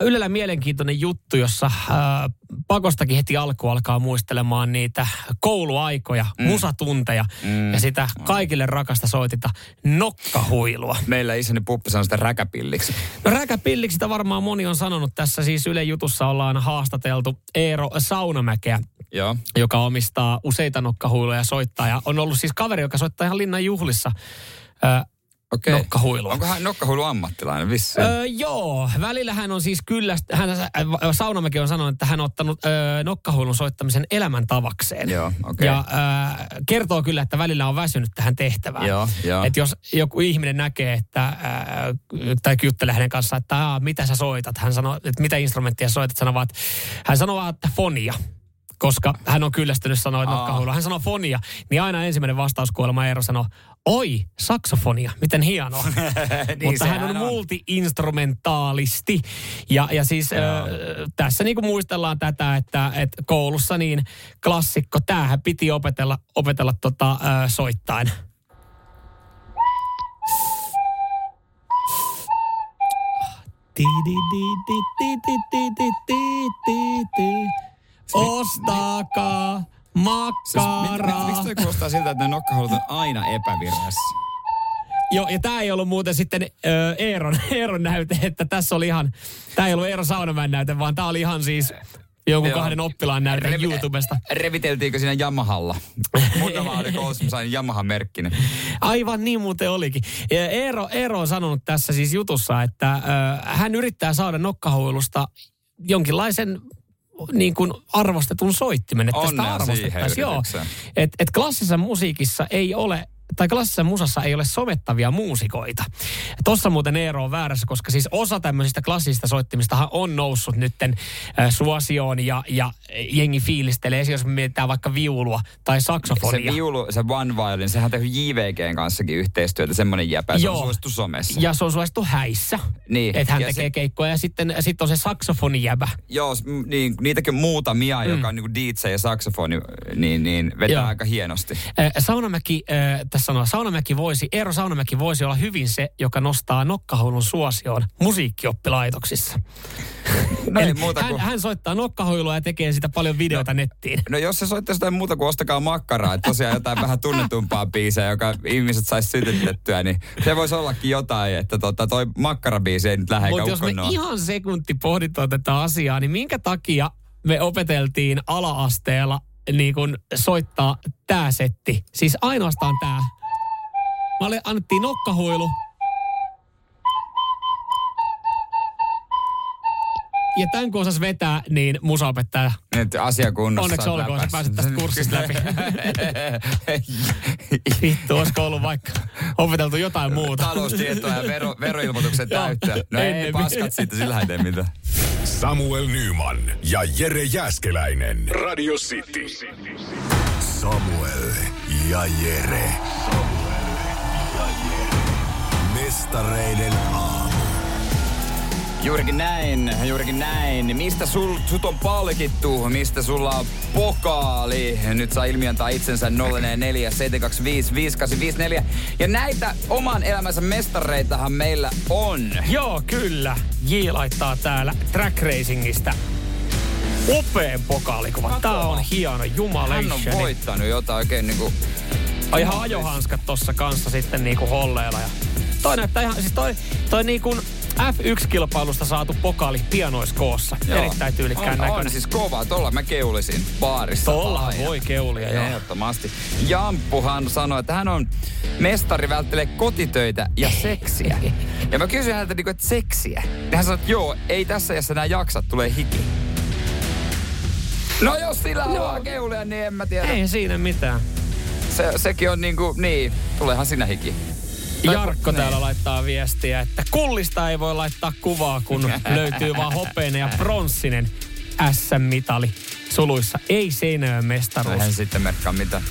Ylellä mielenkiintoinen juttu, jossa äh, pakostakin heti alku alkaa muistelemaan niitä kouluaikoja, mm. musatunteja mm. ja sitä kaikille rakasta soitita nokkahuilua. Meillä isäni puppi sanoi sitä räkäpilliksi. No räkäpilliksi sitä varmaan moni on sanonut. Tässä siis Yle Jutussa ollaan haastateltu Eero Saunamäkeä, Joo. joka omistaa useita nokkahuiluja ja soittaa. Ja on ollut siis kaveri, joka soittaa ihan linnan juhlissa äh, Okei. nokkahuilua. Onko hän nokkahuilu ammattilainen vissi? Öö, joo, välillä hän on siis kyllä, hän, äh, Saunamäki on sanonut, että hän on ottanut öö, nokkahuilun soittamisen elämäntavakseen. Joo, okei. Ja öö, kertoo kyllä, että välillä on väsynyt tähän tehtävään. Joo, joo. Että jos joku ihminen näkee, että, öö, tai juttelee hänen kanssaan, että mitä sä soitat, hän sanoo, että mitä instrumenttia soitat, sanoo vaan, että, hän sanoo vaan, että fonia koska hän on kyllästynyt sanoa, että nokkahuilua. Hän sanoo fonia, niin aina ensimmäinen vastauskuolema Eero sanoo, oi, saksofonia, miten hienoa. Niin Mutta hän on, on. multi-instrumentaalisti. Ja, ja siis ö, tässä niinku muistellaan tätä, että, että koulussa niin klassikko, tämähän piti opetella, opetella tota, ö, soittain. Ti, di, di, di, di, di, di, di, di, di, Ostakaa Siis, makkaraa. mit, miksi toi kuulostaa siltä, että ne nokkahuilut on aina epävirrassa? Joo, ja tämä ei ollut muuten sitten ö, Eeron, Eeron näyte, että tässä oli ihan, tämä ei ollut Eero Saunamäen näyte, vaan tämä oli ihan siis jonkun Joo. kahden oppilaan näyte Revi- YouTubesta. Reviteltiinkö siinä Yamahalla? Mun oma oli koulussa, sain Yamahan merkkinen. Aivan niin muuten olikin. Eero, Eero on sanonut tässä siis jutussa, että ö, hän yrittää saada nokkahuilusta jonkinlaisen niin kuin arvostetun soittimen, että sitä Onnea arvostettaisiin. Joo, yritykseen. et, et klassisessa musiikissa ei ole tai klassisessa musassa ei ole somettavia muusikoita. Tossa muuten Eero on väärässä, koska siis osa tämmöisistä klassisista soittimistahan on noussut nytten äh, suosioon ja, ja jengi fiilistelee. Esimerkiksi jos me mietitään vaikka viulua tai Se saksofonia. viulu, se One Violin, sehän on tehnyt JVGn kanssakin yhteistyötä, semmoinen jäpä. Se on Joo. suosittu somessa. Ja se on suosittu häissä. Niin. Että hän Ja tekee se- keikkoja ja sitten sit on se saksofonijäbä. Joo, niin, niitäkin on muutamia, mm. joka on niin DJ ja saksofoni, niin, niin vetää Joo. aika hienosti. Äh, Saunamäki, äh, tässä sanoo, Saunamäki voisi, Eero Saunamäki voisi olla hyvin se, joka nostaa nokkahuilun suosioon musiikkioppilaitoksissa. No ei muuta hän, kuin... hän soittaa nokkahuilua ja tekee sitä paljon videota nettiin. No jos se soittaisi jotain muuta kuin ostakaa makkaraa, että tosiaan jotain vähän tunnetumpaa biisejä, joka ihmiset saisi sytytettyä, niin se voisi ollakin jotain, että tota, toi makkarabiisi ei nyt lähde Mutta jos me ihan sekunti pohditaan tätä asiaa, niin minkä takia me opeteltiin ala-asteella niin kun soittaa tää setti? Siis ainoastaan tää. Mä annettiin nokkahuilu. Ja tämän kun osas vetää, niin musaopettaja. Nyt asia kunnossa. Onneksi olkoon, sä pääset tästä kurssista läpi. Vittu, olisiko ollut vaikka opeteltu jotain muuta. Taloustietoa ja vero, veroilmoituksen täyttöä. No ei ennemmin. paskat siitä, sillä ei tee mitään. Samuel Nyman ja Jere Jäskeläinen. Radio City. Samuel ja Jere. Mestareiden aamu. Juurikin näin, juurikin näin. Mistä sul, sut on palkittu? Mistä sulla on pokaali? Nyt saa ilmiantaa itsensä 044 725 5854. Ja näitä oman elämänsä mestareitahan meillä on. Joo, kyllä. J laittaa täällä track racingista upeen pokaalikuva. Tää on hieno, Hän on voittanut jotain oikein niinku... Ai ihan ajohanskat tossa kanssa sitten niinku holleilla. Ja toi näyttää ihan, siis toi, toi niinku F1-kilpailusta saatu pokaali pianoiskoossa. Joo. Erittäin tyylikkään näköinen. on, siis kova. Tuolla mä keulisin baarissa. Aina. voi keulia, joo. Ehdottomasti. Jamppuhan sanoi, että hän on mestari välttelee kotitöitä ja seksiä. ja mä kysyin häneltä, niinku, että seksiä. Ja hän sanoi, että joo, ei tässä jässä enää jaksa, tulee hiki. No jos sillä haluaa keulia, niin en mä tiedä. Ei siinä mitään. Se, sekin on niinku, niin, tuleehan sinä hiki. Jarkko Niin. täällä laittaa viestiä, että kullista ei voi laittaa kuvaa, kun löytyy vaan hopeinen ja pronssinen SM-mitali suluissa. Ei Seinäjoen mestaruus. Eihän sitten merkkaa mitään.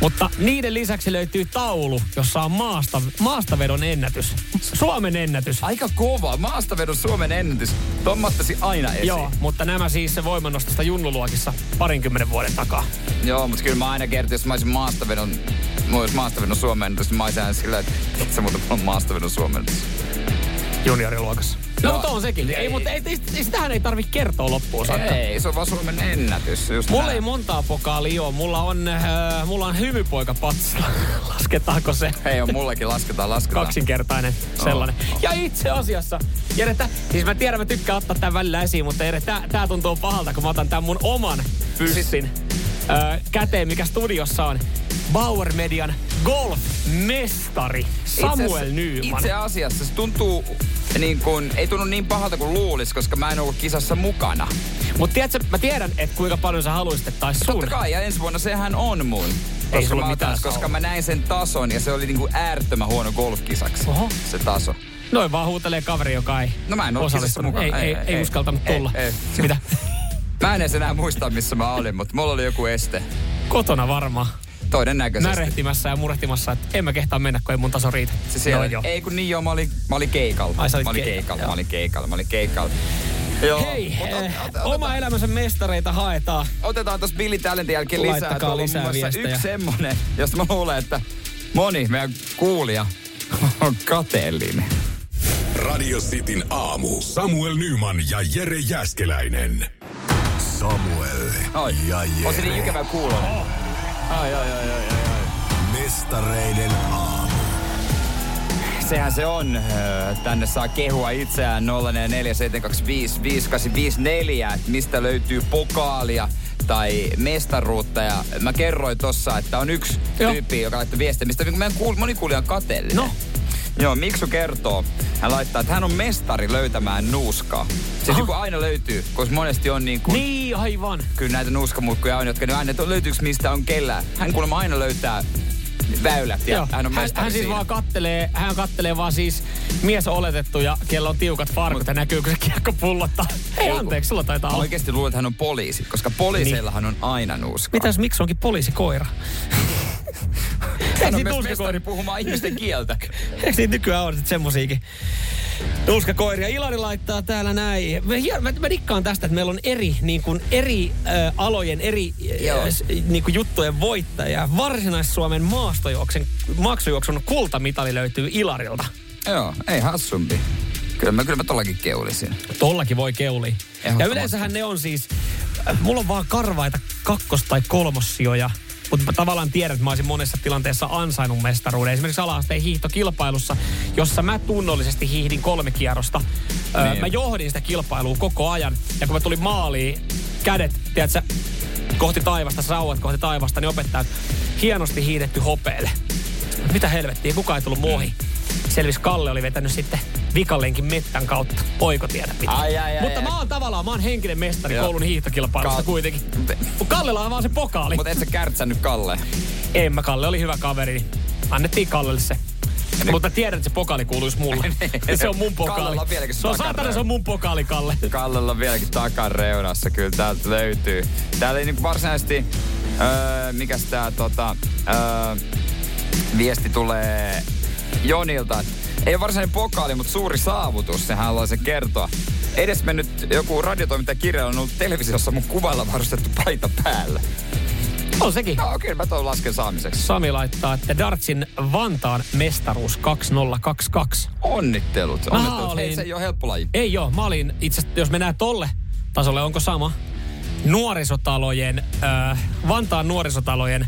Mutta niiden lisäksi löytyy taulu, jossa on maasta, maastavedon ennätys. Suomen ennätys. Aika kova. Maastavedon Suomen ennätys. Ottaisin aina esiin. Joo, mutta nämä siis se voimannostosta junnuluokissa parinkymmenen vuoden takaa. Joo, mutta kyllä mä aina kertin, jos mä olisin maastavedon, mulla olisi maastavedon Suomen ennätys, niin mä olisin aina sillä, että tiedätkö muuten mulla on maastavedon Suomen ennätys. Junioriluokassa. No, Joo. mutta on sekin. Ei, Ei. mutta ei, ei, ei, sitähän ei tarvitse kertoa loppuun saakka. Ei, se on vaan Suomen ennätys. Just Mulla näin. ei montaa pokaalia ole. Mulla on, äh, mulla on hymypoika patsa. Lasketaanko se? Hei, on mullakin, lasketaan, lasketaan. Kaksinkertainen sellainen. Ja itse asiassa, Jere, tä, siis mä tiedän, mä tykkään ottaa tämän välillä esiin, mutta Jere, tää, tää tuntuu pahalta, kun mä otan tämän mun oman pyssin ö, käteen, mikä studiossa on. Bauer Median golf-mestari Samuel Itse- Nyman. Itse asiassa se tuntuu niin kuin, ei tunnu niin pahalta kuin luulis, koska mä en ollut kisassa mukana. Mutta tiedätkö, mä tiedän, että kuinka paljon sä haluaisit, että taisi sun. Totta kai, ja ensi vuonna sehän on mun. Koska, sulla mä mitään saa koska mä näin sen tason ja se oli niinku äärettömän huono golfkisaksi. Oho. Se taso. Noin vaan huutelee kaveri, joka ei No mä en osallistunut. kisassa mukana. Ei, ei, Ei, ei, ei, uskaltanut ei, tulla. ei. Mitä? Mä en edes enää muista, missä mä olin, mutta mulla oli joku este. Kotona varmaan. Todennäköisesti. Närehtimässä ja murehtimassa, että en mä kehtaa mennä, kun ei mun taso riitä. Se siellä, joo, joo. Ei kun niin joo, mä olin, mä olin keikalla. Ai, mä olin keikalla, mä olin keikalla, mä olin keikalla. Joo. Hei, Mut ot- eh, ot- ot- oma elämänsä mestareita haetaan. Otetaan tuossa Billy Talentin jälkeen lisää. Laittakaa lisää muassa viestejä. yksi semmonen, josta mä luulen, että moni meidän kuulija on kateellinen. Radio Cityn aamu. Samuel Nyman ja Jere Jäskeläinen. Samuel Oi, ja on se niin Jere. ikävä kuulonen. Ai, ai, ai, ai, ai. Mestareiden aamu. Sehän se on. Öö, Tänne saa kehua itseään 0447255854, että mistä löytyy pokaalia tai mestaruutta. Ja mä kerroin tossa, että on yksi Joo. tyyppi, joka laittoi viestiä, mistä meidän kuul- moni kuulija on kateellinen. No. Joo, Miksu kertoo. Hän laittaa, että hän on mestari löytämään nuuskaa. Se joku aina löytyy, koska monesti on niin kuin... Niin, aivan. Kyllä näitä nuuskamulkkuja on, jotka ne aina, että löytyykö mistä on kellään. Hän kuulemma aina löytää väylät ja Joo. hän on hän, mestari hän siis siinä. vaan kattelee, hän kattelee vaan siis mies on oletettu ja kello on tiukat farkut ja näkyykö se kiekko pullottaa. Ei, anteeksi, sulla taitaa olla. oikeasti luulen, että hän on poliisi, koska poliiseillahan on aina nuuskaa. Mitäs miksi onkin poliisikoira? Hän on myös mestari puhumaan ihmisten kieltä. Eikö niitä nykyään ole sit semmosiakin? Nuuskakoiria. Ilari laittaa täällä näin. Mä, mä, mä dikkaan tästä, että meillä on eri, niin kuin, eri äh, alojen, eri äh, s- niin kuin juttujen voittajia. Varsinais-Suomen maastojuoksen, maksujuoksun kultamitali löytyy Ilarilta. Joo, ei hassumpi. Kyllä mä, kyllä mä tollakin keulisin. Tollakin voi keuli. Ja yleensähän ne on siis, äh, mulla on vaan karvaita kakkos- tai kolmossijoja. Mutta mä tavallaan tiedän, että mä olisin monessa tilanteessa ansainnut mestaruuden. Esimerkiksi ala-asteen hiihtokilpailussa, jossa mä tunnollisesti hiihdin kolme kierrosta. Öö, Niin. mä johdin sitä kilpailua koko ajan. Ja kun mä tulin maaliin, kädet, tiedätkö, kohti taivasta, sauvat kohti taivasta, niin opettajat, hienosti hiidetty hopeelle. Mitä helvettiä, kukaan ei tullut muohi. Selvis Kalle oli vetänyt sitten vikallenkin mettän kautta oikotietä pitää. Ai, ai, ai, Mutta ai. mä oon tavallaan, mä oon henkinen mestari Joo. koulun hiihtokilpailusta Ka- kuitenkin. Mut Kallella on vaan se pokaali. Mutta et sä kärtsännyt Kalle. En mä, Kalle oli hyvä kaveri, annettiin Kallelle se. Mutta tiedän, että se pokaali kuuluisi mulle. se on mun pokaali. Kallella on vieläkin se on saatana, se on mun pokaali, Kalle. Kallella on vieläkin takareunassa, kyllä täältä löytyy. Täällä ei niinku varsinaisesti, öö, mikäs tää tota, öö, viesti tulee Jonilta. Ei ole varsinainen pokaali, mutta suuri saavutus, sehän haluaa se kertoa. Edes mennyt joku radiotoimittaja kirjalla on ollut televisiossa mun kuvalla varustettu paita päällä. On sekin. No kyllä mä tuon lasken saamiseksi. Sami laittaa, että Dartsin Vantaan mestaruus 2022. Onnittelut. Onnittelut. Olin- se ei ole helppo laji. Ei joo, mä olin itse jos mennään tolle tasolle, onko sama? Nuorisotalojen, äh, Vantaan nuorisotalojen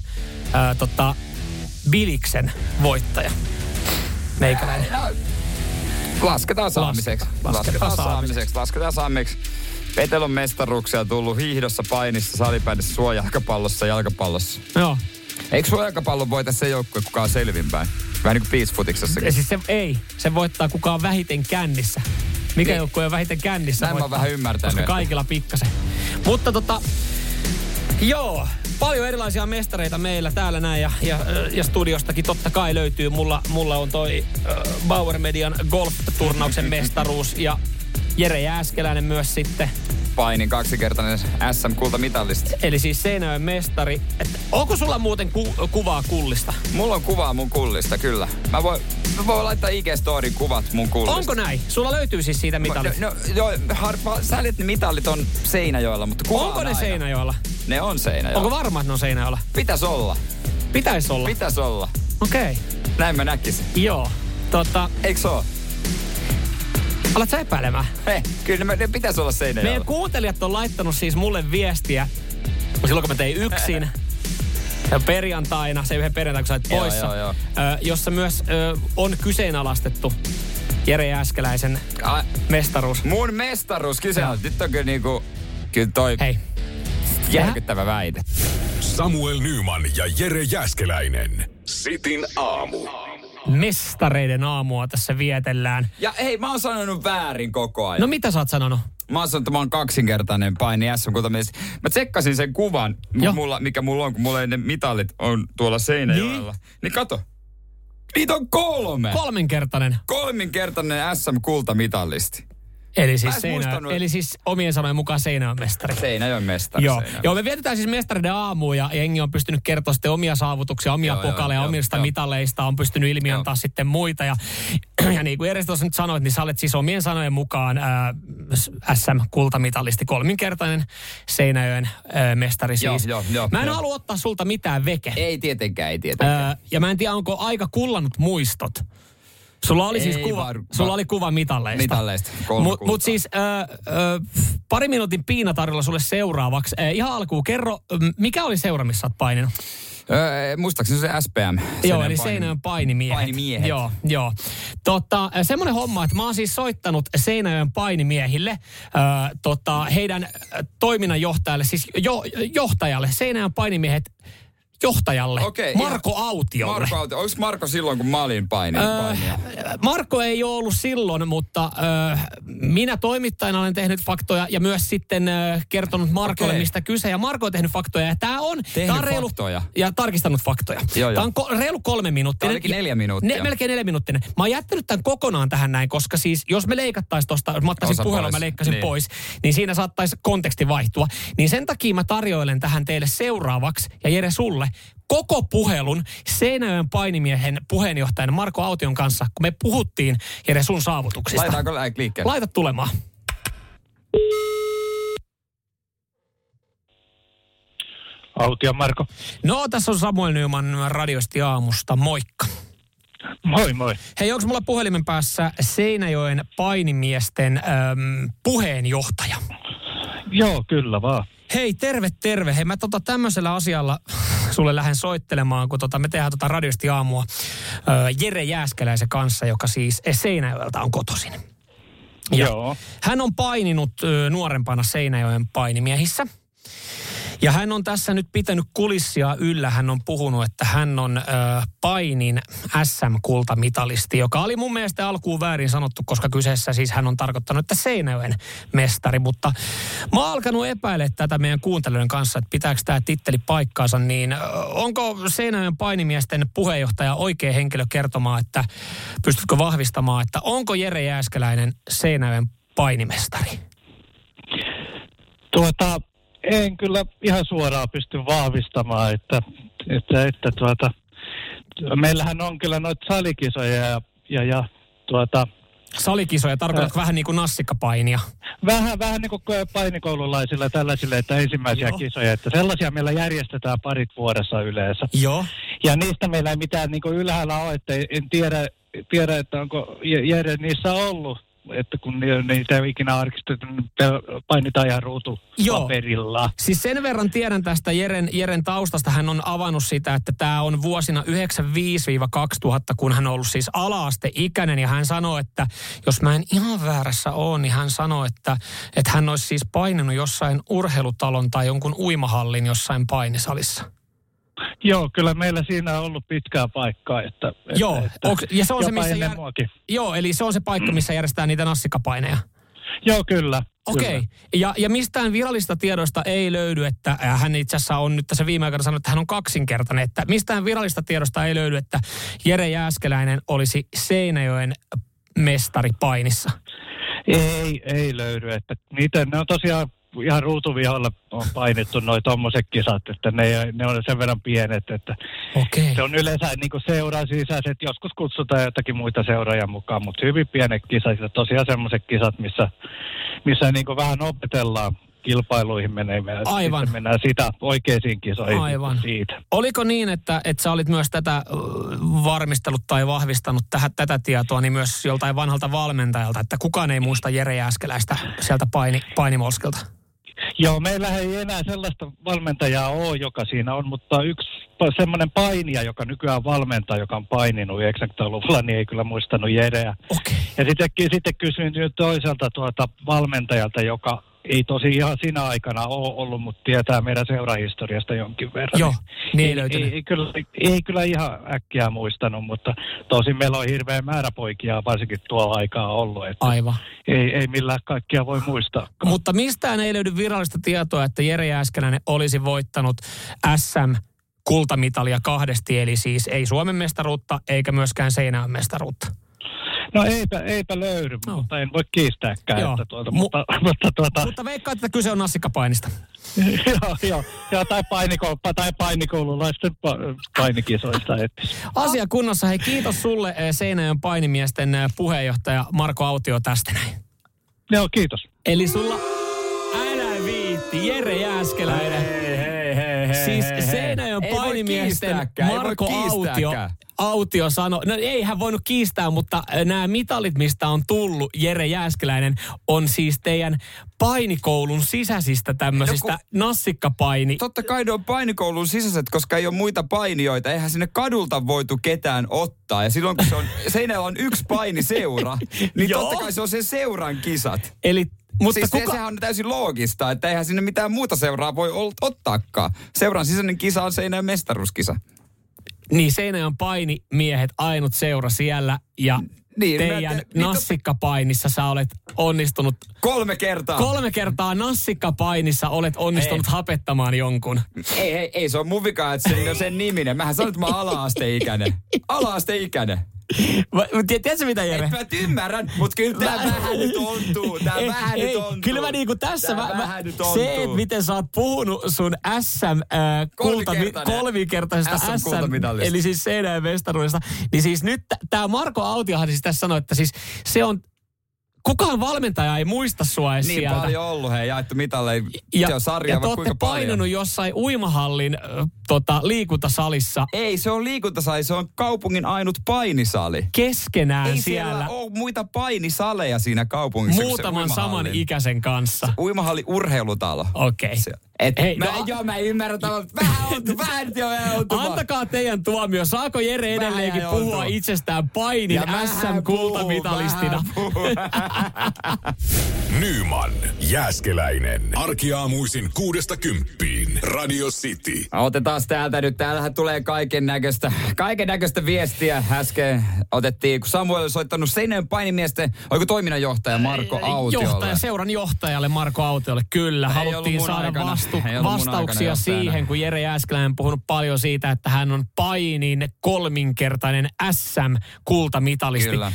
äh, tota, Biliksen voittaja. Meikäläinen. Lasketaan saamiseksi. lasketaan Lasketaan saamiseksi. Lasketaan saamiseksi. Petel on mestaruuksia tullut hiihdossa, painissa, salibändissä, suojalkapallossa, jalkapallossa. Joo. Eikö suojalkapallon voita se joukkue, kuka on selvinpäin? Vähän niin kuin piisfutiksessakin. Siis se, ei, se voittaa kukaan vähiten kännissä. Mikä Niin. joukkue on vähiten kännissä Näin mä oon voittaa, vähän ymmärtänyt, Koska kaikilla pikkasen. Mutta tota, joo, paljon erilaisia mestareita meillä täällä näin ja, ja, ja studiostakin totta kai löytyy. Mulla, mulla on toi äh, Bauer Median golf-turnauksen mestaruus ja Jere Jääskeläinen myös sitten. Painin kaksikertainen SM-kultamitallista. Eli siis Seinäjoen mestari. Et onko sulla muuten ku, kuvaa kullista? Mulla on kuvaa mun kullista, kyllä. Mä voin, mä voin laittaa IG-storin kuvat mun kullista. Onko näin? Sulla löytyy siis siitä mitallit? No, no joo, harva, säilit ne mitallit on Seinäjoella, mutta kuva Onko on ne aina. Seinäjoella? Ne on Seinäjoella. Onko varma, että ne on Seinäjoella? Pitäis olla. Pitäis olla. Pitäis olla. Okei. Okay. Näin mä näkisin. Joo. Tota, Eikö se oo? Alat sä epäilemään? Hei, kyllä ne, ne pitäis olla Seinäjoella. Meidän kuuntelijat on laittanut siis mulle viestiä, silloin kun mä tein yksin, ja perjantaina, se yhden perjantaina, kun sä Joo, poissa, joo, joo. Ö, jossa myös ö, on kyseenalaistettu Jere Jääskeläisen A, mestaruus. mun mestaruus kyse on. Nyt on kyllä niinku, kyllä toi Hei, järkyttävä väite. Samuel Nyman ja Jere Jäskeläinen. Sitin aamu. Mestareiden aamua tässä vietellään. Ja hei, mä oon sanonut väärin koko ajan. No mitä sä oot sanonut? Mä oon sanonut, että mä oon kaksinkertainen paini SM kultamies. Mä tsekkasin sen kuvan, Joo. mulla, mikä mulla on, kun mulla ei ne mitallit on tuolla Seinäjoella. Niin, niin kato. Niitä on kolme. Kolminkertainen. Kolminkertainen SM-kultamitallisti. Eli siis, Seinä, eli siis omien sanojen mukaan Seinäjoen mestari. Seinäjoen mestari. Joo. Seinäjoen. Joo, me vietetään siis mestareiden aamuun ja jengi on pystynyt kertoa sitten omia saavutuksia, omia Joo, joo, pokaleja, joo, omista joo. mitaleista, on pystynyt ilmiantaa sitten muita. Ja, ja niin kuin Eres tuossa nyt sanoit, niin sä olet siis omien sanojen mukaan ää, SM-kultamitalisti, kolminkertainen Seinäjoen ää, mestari Joo, siis. joo, joo, mä en joo. halua ottaa sulta mitään veke. Ei tietenkään, ei tietenkään. Ää, ja mä en tiedä, onko aika kullannut muistot. Sulla oli siis kuva, var- sulla oli kuva mitalleista. Mitalleista, kolme Mut, siis äh, äh, pari minuutin piinatarjolla sulle seuraavaksi. Äh, ihan alkuun kerro, mikä oli seura, missä oot paininut? Öö, muistaakseni se SPM. joo, eli paini- Seinäjoen painimiehet. Painimiehet. Joo, joo. Tota, äh, semmoinen homma, että mä oon siis soittanut Seinäjoen painimiehille, äh, tota, heidän toiminnanjohtajalle, siis jo, johtajalle, Seinäjoen painimiehet johtajalle, Okei, Marko ihan- Autiolle. Marko Autio. Onko Marko silloin, kun mä olin paini, Öö? Marko ei ole ollut silloin, mutta ö, minä toimittajana olen tehnyt faktoja ja myös sitten ö, kertonut Markolle, Okei. mistä kyse. Ja Marko on tehnyt faktoja ja tämä on, Tehnyt tää on reilu, faktoja? Ja tarkistanut faktoja. Joo, joo. Tämä on ko- reilu kolme minuuttia. Ainakin neljä minuuttia. Ne, melkein neljä minuuttia. Mä oon jättänyt tämän kokonaan tähän näin, koska siis jos me leikattaisiin tuosta, jos mä ottaisin puhelun, pois. mä leikkasin Niin. pois, niin siinä saattaisi konteksti vaihtua. Niin sen takia mä tarjoilen tähän teille seuraavaksi, ja Jere sulle, koko puhelun Seinäjoen painimiehen puheenjohtajan Marko Aution kanssa, kun me puhuttiin Jere sun saavutuksista. Laitaanko liikkeelle? Laita tulemaan. Autio Marko. No, tässä on Samuel Nyman radiosti aamusta. Moikka. Moi moi. Hei, onko mulla puhelimen päässä Seinäjoen painimiesten äm, puheenjohtaja? Joo, kyllä vaan. Hei, terve, terve. Hei, mä tota tämmöisellä asialla sulle lähden soittelemaan, kun tota, me tehdään tota radiosti aamua ö, Jere Jääskeläisen kanssa, joka siis Seinäjoelta on kotoisin. Ja Joo. Hän on paininut ö, nuorempana Seinäjoen painimiehissä. Ja hän on tässä nyt pitänyt kulissia yllä. Hän on puhunut, että hän on ö, painin SM-kultamitalisti, joka oli mun mielestä alkuun väärin sanottu, koska kyseessä siis hän on tarkoittanut, että Seinäjoen mestari. Mutta mä oon alkanut epäillä tätä meidän kuuntelijoiden kanssa, että pitääkö tämä titteli paikkaansa, niin onko Seinäjoen painimiesten puheenjohtaja oikea henkilö kertomaan, että pystytkö vahvistamaan, että onko Jere Jääskeläinen Seinäjoen painimestari? Tuota, en kyllä ihan suoraan pysty vahvistamaan, että, että, että tuota, meillähän on kyllä noita salikisoja ja, ja, ja tuota, Salikisoja, tarkoitatko vähän niin kuin nassikkapainia? vähän, vähän niin kuin painikoululaisilla tällaisille, että ensimmäisiä Joo. kisoja, että sellaisia meillä järjestetään parit vuodessa yleensä. Joo. Ja niistä meillä ei mitään niin kuin ylhäällä ole, että en tiedä, tiedä, että onko Jere niissä ollut, että kun ni- niitä ei ole ikinä arkistettu, niin painitaan ihan ruutupaperilla. Siis sen verran tiedän tästä Jeren, Jeren taustasta. Hän on avannut sitä, että tämä on vuosina 95-2000, kun hän on ollut siis ala-asteikäinen. Ja hän sanoi, että jos mä en ihan väärässä ole, niin hän sanoi, että, että hän olisi siis paininut jossain urheilutalon tai jonkun uimahallin jossain painisalissa. Joo, kyllä meillä siinä on ollut pitkää paikkaa. Että, Joo, että, onks, ja se on se, missä jär... muakin. Joo, eli se on se paikka, missä järjestetään niitä nassikapaineja. Joo, kyllä. Okei. kyllä. Ja, ja mistään virallista tiedoista ei löydy, että äh, hän itse asiassa on nyt tässä viime aikoina sanonut, että hän on kaksinkertainen. Että mistään virallista tiedosta ei löydy, että Jere Jääskeläinen olisi Seinäjoen mestari painissa. Ei, ei löydy. Että niitä, ne on tosiaan ihan ruutuviholla on painittu noi tommoset kisat, että ne, ne on sen verran pienet, että Okei. se on yleensä niin kuin seuran sisäiset, joskus kutsutaan jotakin muita seuraajia mukaan, mutta hyvin pienet kisat ja tosiaan semmoiset kisat, missä, missä niin vähän opetellaan kilpailuihin menemään. Aivan. Mennään sitä oikeisiin kisoihin Aivan. siitä. Oliko niin, että, että sä olit myös tätä varmistellut tai vahvistanut tähän, tätä tietoa niin myös joltain vanhalta valmentajalta, että kukaan ei muista Jere Jääskeläistä sieltä paini, painimolskilta? Joo, meillä ei enää sellaista valmentajaa ole, joka siinä on, mutta yksi semmoinen painija, joka nykyään valmentaa, joka on paininut 90-luvulla, niin ei kyllä muistanut Jereä. Okei. Ja sitten, sitten kysyin toiselta tuota valmentajalta, joka ei tosi ihan siinä aikana ole ollut, mutta tietää meidän seurahistoriasta jonkin verran. Joo, niin ei ei, ei, kyllä, ei kyllä ihan äkkiä muistanut, mutta tosin meillä on hirveä määrä poikia varsinkin tuolla aikaa ollut, että Aivan. ei, ei millään kaikkia voi muistaa. Mutta mistään ei löydy virallista tietoa, että Jere Jääskeläinen olisi voittanut SM kultamitalia kahdesti, eli siis ei Suomen mestaruutta eikä myöskään Seinäjoen mestaruutta. No eipä, eipä löydy, No. mutta en voi kiistääkään. Joo. Että tuota, Mu- mutta, mutta tuota, Mutta veikkaat, että kyse on nassikkapainista. joo, joo, joo, tai, painiko, tai painikoululaisten pa- painikisoista. Että. Asia kunnossa. Hei, kiitos sulle eh, Seinäjoen painimiesten eh, puheenjohtaja Marko Autio tästä näin. Joo, kiitos. Eli sulla älä viitti, Jere Jääskeläinen. Hei, hei, hei, hei, Siis hei, hei. Seinäjoen Ei voi Marko Autio. Autio sanoi, no ei hän voinut kiistää, mutta nämä mitalit, mistä on tullut Jere Jääskeläinen, on siis teidän painikoulun sisäisistä tämmöisistä No nassikkapaini. Totta kai ne on painikoulun sisäiset, koska ei ole muita painijoita. Eihän sinne kadulta voitu ketään ottaa. Ja silloin kun se on, seinällä on yksi painiseura, niin totta kai se on sen seuran kisat. Eli, mutta siis kuka, se, sehän on täysin loogista, että eihän sinne mitään muuta seuraa voi ottaakaan. Seuran sisäinen kisa on seinään mestaruuskisa. niin Seinäjoen painimiehet ainut seura siellä ja Niin, mä teidän te- niin nassikkapainissa sä olet onnistunut Kolme kertaa. Kolme kertaa nassikkapainissa olet onnistunut Ei. hapettamaan jonkun. ei, ei, ei, se on mun vika, että se on sen niminen. Mähän sanoin, että mä ala-asteikäinen. Ala-asteikäinen. Tiedätkö mitä Jere? Et mä ymmärrän, mutta kyllä tää vähän nyt ontuu. Tää Ei, vähän ei, nyt ontuu. Kyllä mä niinku tässä, Tää mä, vähän nyt se, ontuu. että miten sä oot puhunut sun SM äh, kulta, kolmikertaisesta SM, SM-kultamitalista. eli siis Seinäjoen mestaruudesta, niin siis nyt tämä Marko Autiohan siis tässä sanoi, että siis se on, kukaan valmentaja ei muista sua edes Niin sieltä. paljon ollut, hei, jaettu mitalle. Ja, se on sarja, ja te paljon. painanut jossain uimahallin tota, liikuntasalissa Ei, se on liikuntasali, se on kaupungin ainut painisali. keskenään Ei siellä, siellä ole muita painisaleja siinä kaupungissa. se muutaman saman ikäisen kanssa. Uimahalli urheilutalo. Okei. Se- Et, Hei, mä, no- joo, mä ymmärrän tämän. Vähän vähän jo. Antakaa teidän tuomio. Saako Jere Vähän edelleenkin jäi puhua ontua. itsestään painin Ja vähän SM-kultamitalistina? vähän Nyman, Jääskeläinen. Arkiaamuisin kuudesta kymppiin. Radio City. Otetaan täältä nyt. Täällähän tulee kaiken näköistä, kaiken näköistä viestiä. Äsken otettiin, kun Samuel oli soittanut Seinäjoen painimiesten, oliko toiminnanjohtaja Marko Autiolle. Johtaja, seuran johtajalle Marko Autiolle, kyllä. Ei Haluttiin saada aikana. vastu, vastauksia siihen, kun Jere Jääskeläinen on puhunut paljon siitä, että hän on painin kolminkertainen SM-kultamitalisti. Kyllä.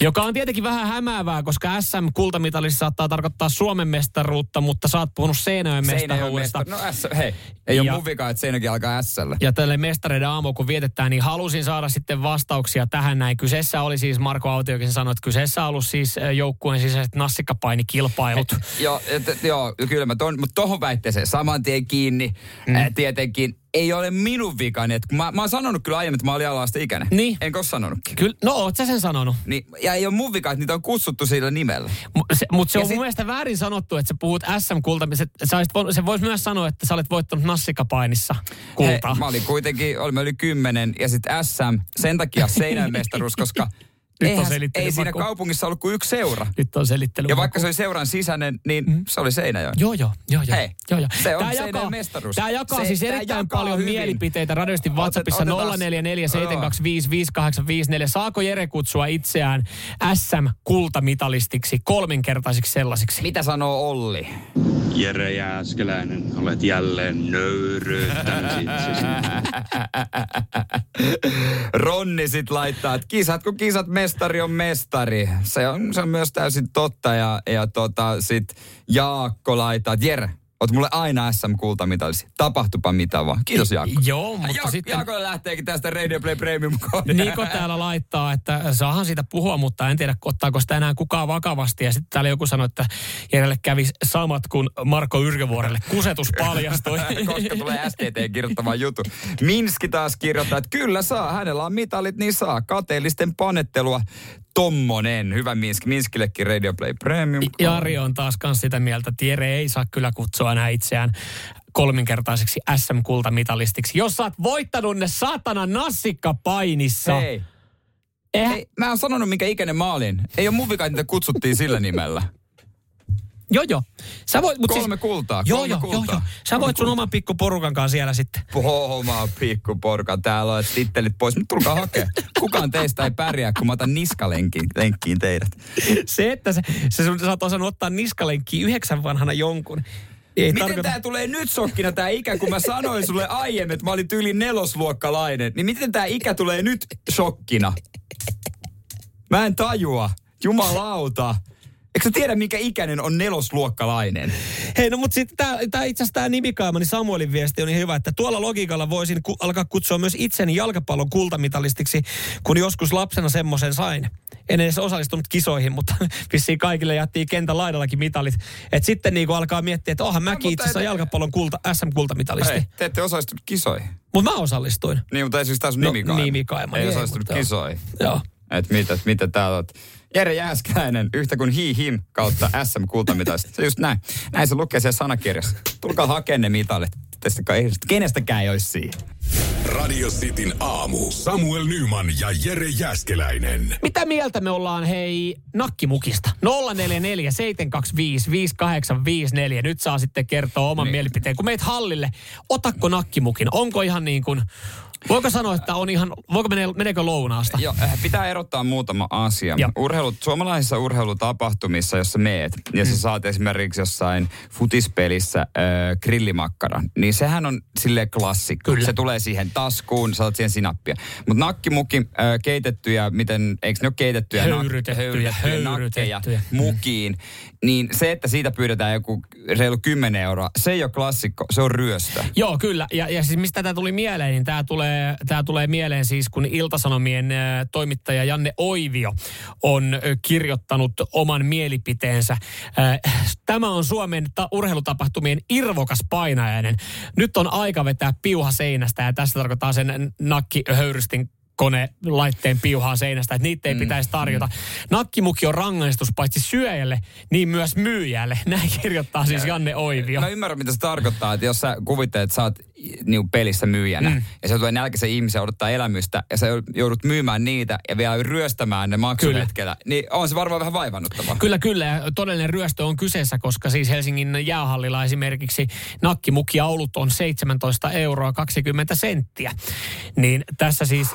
Joka on tietenkin vähän hämäävää, koska SM-kultamitalissa saattaa tarkoittaa Suomen mestaruutta, mutta sä oot puhunut Seinäjoen mestaruudesta. Mesta- no S, hei, ei ole mun vika, että Seinäjoki alkaa s Ja tälle mestareiden aamu, kun vietetään, niin halusin saada sitten vastauksia tähän näin. Kyseessä oli siis, Marko Autiokin sanoi, että kyseessä on ollut siis joukkueen sisäiset nassikkapainikilpailut. joo, et, joo, kyllä mä ton, mutta tohon väitteeseen saman tien kiinni. Mm. Äh, tietenkin ei ole minun vikani. Että mä, mä oon sanonut kyllä aiemmin, että mä olin alasta ikäinen. Niin. Enkä ole sanonutkin. Kyllä, no oot sä sen sanonut. Niin, ja ei ole mun vika, että niitä on kutsuttu sillä nimellä. Mutta se, mut se on sit... mun mielestä väärin sanottu, että sä puhut SM-kulta. Se, se voisi myös sanoa, että sä olet voittanut nassikapainissa kultaa. He, mä olin kuitenkin, oli, oli kymmenen ja sitten SM, sen takia seinämestaruus, koska nyt on ei siinä kaupungissa ollut kuin yksi seura. Nyt on selittely. Ja vaikka se oli seuran sisäinen, niin mm. se oli Seinäjoki. Joo, joo, joo. joo. Hei, joo, joo. se on tämä jakaa, mestaruus. Tämä jakaa se, siis erittäin jakaa paljon hyvin. mielipiteitä radiosti WhatsAppissa 0447255854. Saako Jere kutsua itseään SM-kultamitalistiksi, kolminkertaisiksi sellaisiksi? Mitä sanoo Olli? Jere Jääskeläinen, olet jälleen nöyryyttänyt itsesi. Ronni sit laittaa, että kisat kun kisat, mestari on mestari. Se on, se on myös täysin totta. Ja, ja tota, sit Jaakko laittaa, että Jere, Oot mulle aina SM-kultamitalisi. Tapahtupa mitä vaan. Kiitos Jaakko. Joo, mutta Jaakko, sitten... Jaakko lähteekin tästä Radio Play Premium Niko täällä laittaa, että saahan siitä puhua, mutta en tiedä ottaako sitä enää kukaan vakavasti. Ja sitten täällä joku sanoi, että Jerelle kävi samat kuin Marko Yrjövuorelle. Kusetus paljastui. Koska tulee STT kirjoittama juttu. Minski taas kirjoittaa, että kyllä saa. Hänellä on mitalit, niin saa. Kateellisten panettelua tommonen. Hyvä Minsk. Minskillekin Radio Play Premium. Jari on taas kans sitä mieltä, että Jere ei saa kyllä kutsua enää itseään kolminkertaiseksi SM-kultamitalistiksi. Jos sä oot voittanut ne saatana nassikkapainissa. Hei. Eh. Ei, mä oon sanonut, minkä ikäinen mä olin. Ei ole mun vika, että kutsuttiin sillä nimellä. Joo, joo. Sä voit, mut kolme siis, kultaa, joo, kolme joo, kultaa. Joo, joo. Sä voit sun oman pikkuporukan kanssa siellä sitten. Oma pikkuporukan. Täällä on tittelit pois. Mutta tulkaa hakea. Kukaan teistä ei pärjää, kun mä otan niskalenkkiin lenkkiin teidät. Se, että se, se sun, sä oot osannut ottaa niskalenkkiin yhdeksän vanhana jonkun. Ei miten tarkoita... tämä tulee nyt sokkina tämä ikä, kun mä sanoin sulle aiemmin, että mä olin tyyli nelosluokkalainen. Niin miten tämä ikä tulee nyt shokkina? Mä en tajua. Jumalauta. Eikö sä tiedä, mikä ikäinen on nelosluokkalainen? Hei, no mutta sitten tämä itse asiassa tämä nimikaimani Samuelin viesti on niin hyvä, että tuolla logiikalla voisin ku, alkaa kutsua myös itseni jalkapallon kultamitalistiksi, kun joskus lapsena semmoisen sain. En edes osallistunut kisoihin, mutta vissiin kaikille jättiin kentän laidallakin mitalit. Et sitten niin alkaa miettiä, että onhan mäkin no, itse asiassa te... jalkapallon kulta, SM-kultamitalisti. Hei, te ette osallistunut kisoihin. Mutta mä osallistuin. Niin, mutta ei siis taas no, nimikaima. nimikaima. Ei, ei osallistunut kisoihin. Joo. Että mitä, mitä täällä on. Jere Jääskäinen yhtä kuin hi him kautta SM kultamitaista. Se just näin. Näin se lukee siellä sanakirjassa. Tulkaa hakemaan ne mitalit. Kenestäkään ei olisi siihen. Radio Cityn aamu. Samuel Nyman ja Jere Jäskeläinen. Mitä mieltä me ollaan, hei, nakkimukista? 044 725 5854. Nyt saa sitten kertoa oman niin. mielipiteen. Kun meet hallille, otakko nakkimukin? Onko ihan niin kuin Voiko sanoa, että on ihan, voiko mene, meneekö lounaasta? Joo, eh, pitää erottaa muutama asia. Ja. Urheilut, suomalaisissa urheilutapahtumissa, jossa meet, ja sä mm. saat esimerkiksi jossain futispelissä äh, grillimakkaran, niin sehän on sille klassikko. Kyllä. Se tulee siihen taskuun, saat siihen sinappia. Mutta nakkimuki, äh, keitettyjä, miten, eikö ne ole keitettyjä? Höyrytettyjä, höyrytettyjä, höyrytettyjä. nakkeja mukiin. Niin se, että siitä pyydetään joku reilu 10 euroa, se ei ole klassikko, se on ryöstö. Joo, kyllä. Ja, ja siis mistä tämä tuli mieleen, niin tämä tulee tämä tulee mieleen siis, kun Iltasanomien toimittaja Janne Oivio on kirjoittanut oman mielipiteensä. Tämä on Suomen ta- urheilutapahtumien irvokas painajainen. Nyt on aika vetää piuha seinästä ja tässä tarkoittaa sen nakkihöyrystin kone laitteen piuhaa seinästä, että niitä ei mm, pitäisi tarjota. Mm. Nakkimuki on rangaistus paitsi syöjälle, niin myös myyjälle. Näin kirjoittaa siis Janne Oivio. Mä ymmärrän, mitä se tarkoittaa, että jos sä kuvittelet, että sä oot niin pelissä myyjänä, mm. ja se tulee nälkäisen ihmisen odottaa elämystä, ja sä joudut myymään niitä ja vielä ryöstämään ne maksuhetkellä, niin on se varmaan vähän vaivannuttavaa. Kyllä, kyllä. Ja todellinen ryöstö on kyseessä, koska siis Helsingin jäähallilla esimerkiksi nakkimukiaulut on 17 euroa 20 senttiä. Niin tässä siis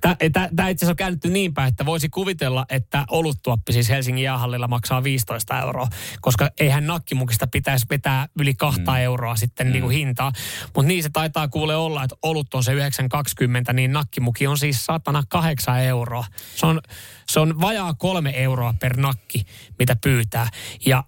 Tämä itse asiassa on käännetty niin päin, että voisi kuvitella, että oluttuoppi siis Helsingin jäähallilla maksaa 15 euroa, koska eihän nakkimukista pitäisi vetää yli kahta mm. euroa sitten mm. niin kuin hintaa. Mutta niin se taitaa kuule olla, että olut on se 9,20, niin nakkimuki on siis satana 8 euroa. Se on, se on vajaa kolme euroa per nakki, mitä pyytää. Ja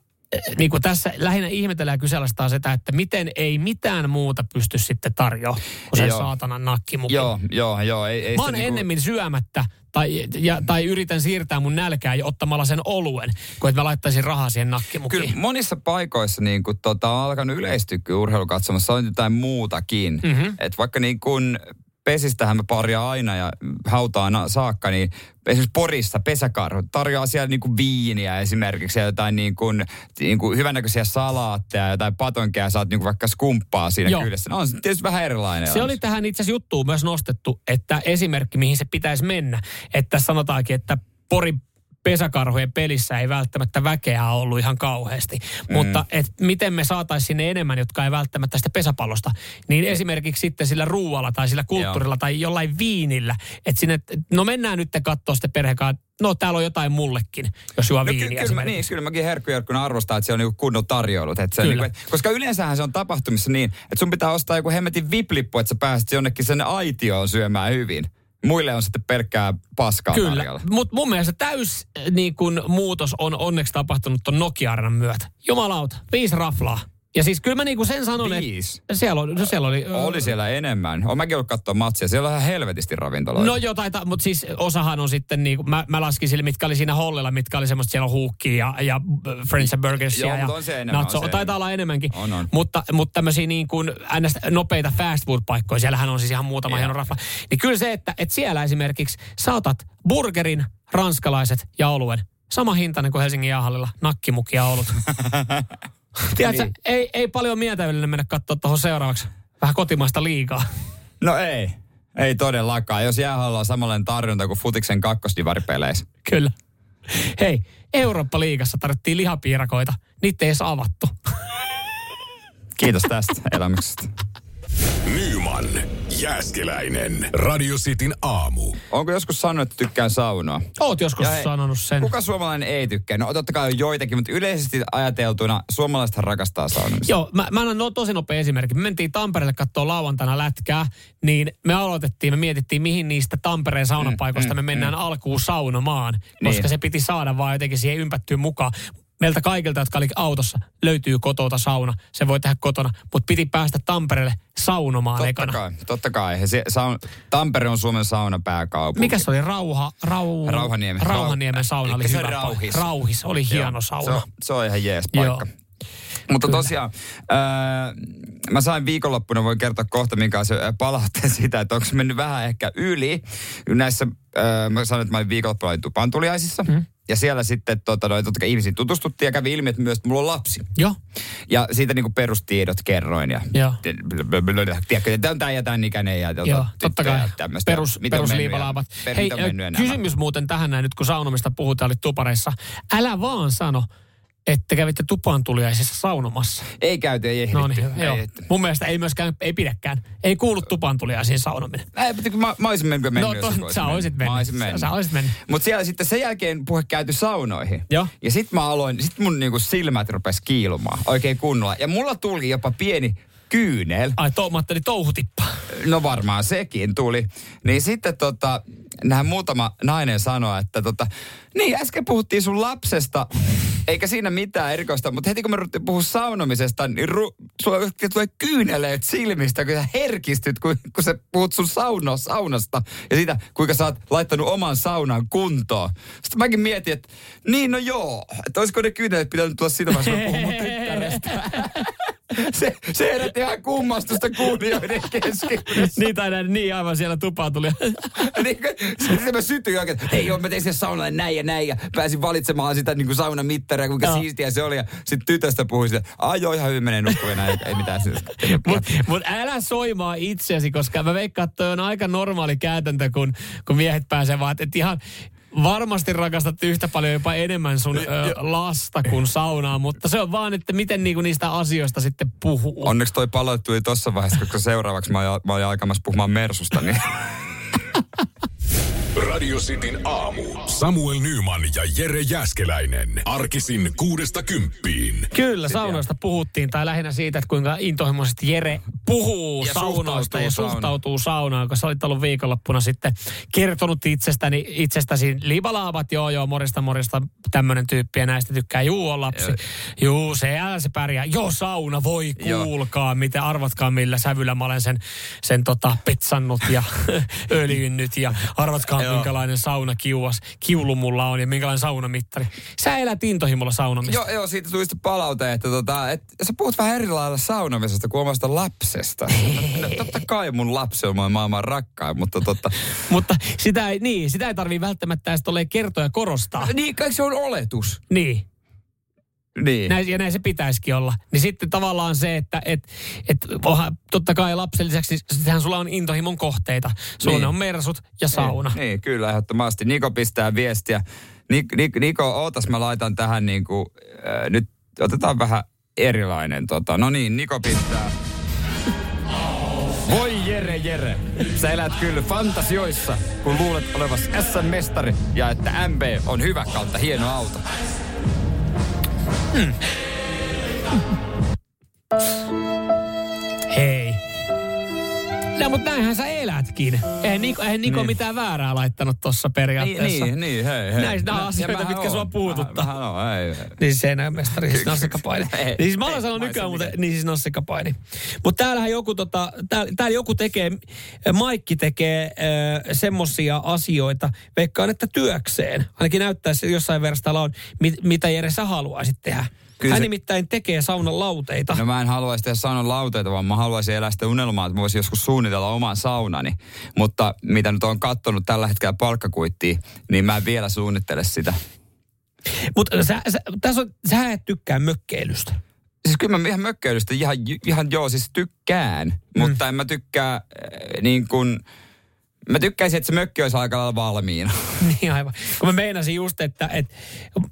niin kuin tässä lähinnä ihmetellään ja sitä, että miten ei mitään muuta pysty sitten tarjoamaan kuin sen joo. saatanan nakkimukin. Joo, joo, joo. Ei, ei Mä oon niinku... ennemmin syömättä tai, ja, tai yritän siirtää mun nälkää ottamalla sen oluen, kuin että mä laittaisin rahaa siihen nakkimukiin. Kyllä monissa paikoissa niin kuin, tota, on alkanut yleistyä urheilukatsomassa, on jotain muutakin. Mm-hmm. Et vaikka niin kuin pesistähän me paria aina ja hautaan saakka, niin esimerkiksi Porissa pesäkarhu tarjoaa siellä niin kuin viiniä esimerkiksi ja jotain niin kuin, niin kuin hyvännäköisiä salaatteja ja jotain patonkeja, saat niin kuin vaikka skumppaa siinä Joo. kyydessä. No on se tietysti vähän erilainen. Se oli tähän itse asiassa juttuun myös nostettu, että esimerkki mihin se pitäisi mennä, että sanotaankin, että Pori pesäkarhujen pelissä ei välttämättä väkeä ollut ihan kauheasti. Mm. Mutta et miten me saataisiin sinne enemmän, jotka ei välttämättä sitä pesäpallosta, niin mm. esimerkiksi sitten sillä ruualla tai sillä kulttuurilla Joo. tai jollain viinillä. Että sinne, no mennään nyt katsoa sitten perhekaan, no täällä on jotain mullekin, jos juo no, viiniä. Kyllä, niin, kyllä mäkin herkkujerkkuna arvostaa, että se on niinku kunnon tarjoulut. Että se kyllä. Niinku, koska yleensähän se on tapahtumissa niin, että sun pitää ostaa joku hemmetin viplippu, että sä pääset jonnekin sen aitioon syömään hyvin. Muille on sitten pelkkää paskaa Kyllä, mutta mun mielestä täys niin kun, muutos on onneksi tapahtunut ton Nokia-arenan myötä. Jumalauta, viisi raflaa. Ja siis kyllä mä niinku sen sanon, Viis. että siellä, on, no siellä oli... Oli siellä enemmän. Olen mäkin ollut katsoa matsia. Siellä on ihan helvetisti ravintoloita. No joo, taita, mutta siis osahan on sitten niinku, mä, mä laskin sille, mitkä oli siinä hollilla, mitkä oli semmoista, siellä on huukkia ja, ja Friends and Burgersia joo, ja on se enemmän, natso. on se Taitaa enemmän. olla enemmänkin. On, on. Mutta, mutta tämmöisiä niin kuin nopeita fast food-paikkoja, siellähän on siis ihan muutama hieno rafla. Niin kyllä se, että, että siellä esimerkiksi saatat burgerin, ranskalaiset ja oluen. Sama hintainen kuin Helsingin jäähallilla, nakkimukia olut. Tiedätkö, niin. ei, ei paljon mieltä yleensä mennä katsoa tuohon seuraavaksi. Vähän kotimaista liikaa. No ei. Ei todellakaan. Jos jäähalla on samanlainen tarjonta kuin Futiksen kakkosdivaripeleissä. Kyllä. Hei, Eurooppa-liigassa tarvittiin lihapiirakoita. Niitä ei edes avattu. Kiitos tästä elämyksestä. Nyman, Jääskeläinen, Radio Cityn aamu. Onko joskus sanonut, että tykkään saunoa? Oot joskus hei, sanonut sen. Kuka suomalainen ei tykkää? No totta kai on joitakin, mutta yleisesti ajateltuna suomalaiset rakastaa saunamista. Joo, mä, mä annan no, tosi nopea esimerkki. Me mentiin Tampereelle katsoa lauantaina lätkää, niin me aloitettiin, me mietittiin, mihin niistä Tampereen saunapaikoista mm, mm, me mennään mm. alkuun saunomaan, koska niin. se piti saada vaan jotenkin siihen ympättyä mukaan meiltä kaikilta, jotka oli autossa, löytyy kotota sauna. Se voi tehdä kotona, mutta piti päästä Tampereelle saunomaan totta ekana. Kai, totta kai. Se, saun, Tampere on Suomen saunapääkaupunki. Mikä se oli? Rauha, rau, Rauhaniemen. Rauhaniemen sauna oli hyvä. Rauhis. Rauhis oli hieno Joo, sauna. Se on, se on ihan jees paikka. Joo. Mutta Kyllä. tosiaan, äh, mä sain viikonloppuna, voin kertoa kohta, minkä se palautteen siitä, että onko se mennyt vähän ehkä yli. Näissä, äh, mä sanoin, että mä olin viikonloppuna olin tupantuliaisissa. Mm. Ja siellä sitten tota, noin, totta kai ihmisiin tutustuttiin ja kävi ilmi, että myös että mulla on lapsi. Joo. Ja siitä niin kuin perustiedot kerroin. Ja Joo. Tiedätkö, että on tämä ja tämän ikäinen ja tota, Joo, totta kai. Tämmöistä. Perus, perusliivalaavat. Hei, kysymys muuten tähän näin, nyt kun saunomista puhutaan, oli tupareissa. Älä vaan sano, että kävitte tupaan tuliaisessa saunomassa. Ei käyty, ei ehditty. No niin, ei, joo. Mun mielestä ei myöskään, ei pidäkään. Ei kuulu tupaan tuliaisiin saunominen. Ei, mutta mä, mä olisin mennyt, mennyt no, to, sä olisit mennyt. Mä olisin mennyt. Sä, sä olisit mennyt. Mutta siellä sitten sen jälkeen puhe käyty saunoihin. Joo. Ja sitten mä aloin, sit mun niinku silmät rupes kiilumaan oikein kunnolla. Ja mulla tuli jopa pieni kyynel. Ai, to, mä ajattelin touhutippa. No varmaan sekin tuli. Niin sitten tota, nähän muutama nainen sanoi, että tota, niin äsken puhuttiin sun lapsesta, eikä siinä mitään erikoista, mutta heti kun me ruvettiin puhua saunomisesta, niin ru, sulla tulee kyyneleet silmistä, kun sä herkistyt, kun, kun sä puhut sun sauno, saunasta ja siitä, kuinka sä oot laittanut oman saunan kuntoon. Sitten mäkin mietin, että niin no joo, että olisiko ne kyyneleet pitänyt tulla sitä vaiheessa, kun mun tyttärestä. se, se herätti ihan kummastusta kuulijoiden keskuudessa. niin tai näin, niin aivan siellä tupaan tuli. niin, sitten mä sytyin oikein, että hei joo, mä tein sen saunalle näin ja näin ja pääsin valitsemaan sitä niin kuin saunan mittaria, kuinka no. siistiä se oli. Ja sitten tytöstä puhui sitä, ai joo, ihan hyvin menee nukkuun ei, ei mitään siis. Mutta mut älä soimaa itseäsi, koska mä veikkaan, että on aika normaali käytäntö, kun, kun miehet pääsee vaan, että ihan varmasti rakastat yhtä paljon jopa enemmän sun ö, lasta kuin saunaa, mutta se on vaan, että miten niinku niistä asioista sitten puhuu. Onneksi toi palautui tuossa vaiheessa, koska seuraavaksi mä, mä olin aikamassa puhumaan Mersusta, niin Radio Cityn aamu. Samuel Nyman ja Jere Jäskeläinen. Arkisin kuudesta kymppiin. Kyllä, saunoista puhuttiin, tai lähinnä siitä, että kuinka intohimoisesti Jere puhuu Ja saunoista ja suhtautuu saunaan. suhtautuu saunaan, kun sä olit ollut viikonloppuna sitten kertonut itsestäni, itsestäsi libalaavat, joo joo, morista morista, tämmöinen tyyppi ja näistä tykkää, juu on lapsi, juu se, älä se pärjää, joo sauna, voi Joo. kuulkaa, miten arvatkaa millä sävyllä mä olen sen, sen tota, petsannut ja öljynnyt ja arvatkaa Joo. minkälainen sauna kiuas, kiulu mulla on ja minkälainen saunamittari. Sä elät intohimolla saunamista. Joo, joo, siitä tuli sitten palaute, että tota, et, sä puhut vähän eri lailla saunamisesta kuin omasta lapsesta. No, totta kai mun lapsi on maailman rakkain, mutta totta. Mutta sitä ei, niin, sitä ei tarvii välttämättä edes tolleen kertoa ja korostaa. Niin, kai se on oletus. Niin. Niin. Näin, ja näin se pitäisikin olla. Niin sitten tavallaan se, että et, et, onhan, totta kai lapsen lisäksi, sittenhän sulla on intohimon kohteita. Sulla Niin. on mersut ja sauna. Niin, niin, kyllä, ehdottomasti. Niko pistää viestiä. Nik, Nik, Niko, ootas mä laitan tähän niin kuin, äh, nyt otetaan vähän erilainen. Tota. No niin, Niko pistää. Voi Jere, Jere. Sä elät kyllä fantasioissa, kun luulet olevas SM-mestari ja että MB on hyvä kautta hieno auto. Hei. No, mutta näinhän sä elätkin. Eihän Niko, eihän Niko Niin. mitään väärää laittanut tuossa periaatteessa. Niin, niin, hei, hei. Näistä nämä Ja asioita, mitkä sua puututtaa. Mähän, mähän on, ei, ei. Niin siis seinämestari, siis nassikapaini. Ei, niin siis mä ei, olen sanonut nykyään muuten, niin siis nassikapaini. Mutta täällähän joku, tota, täällä, täällä joku tekee, Maikki tekee äh, semmosia asioita, veikkaan, että työkseen. Ainakin näyttää se jossain verrasta on, mit, mitä Jere sä haluaisit tehdä. Kyllä Hän se- nimittäin tekee saunan lauteita. No mä en haluaisi tehdä saunan lauteita, vaan mä haluaisin elää sitä unelmaa, että mä voisin joskus suunnitella oman saunani. Mutta mitä nyt on kattonut tällä hetkellä palkkakuittia, niin mä en vielä suunnittele sitä. Mutta sä, sä, tässä on, sä et tykkää mökkeilystä. Siis kyllä mä ihan mökkeilystä ihan, ihan joo, siis tykkään. Mm. Mutta en mä tykkää äh, niin kuin... Mä tykkäisin, että se mökki olisi aika lailla valmiina. Niin aivan. Kun mä meinasin just, että, että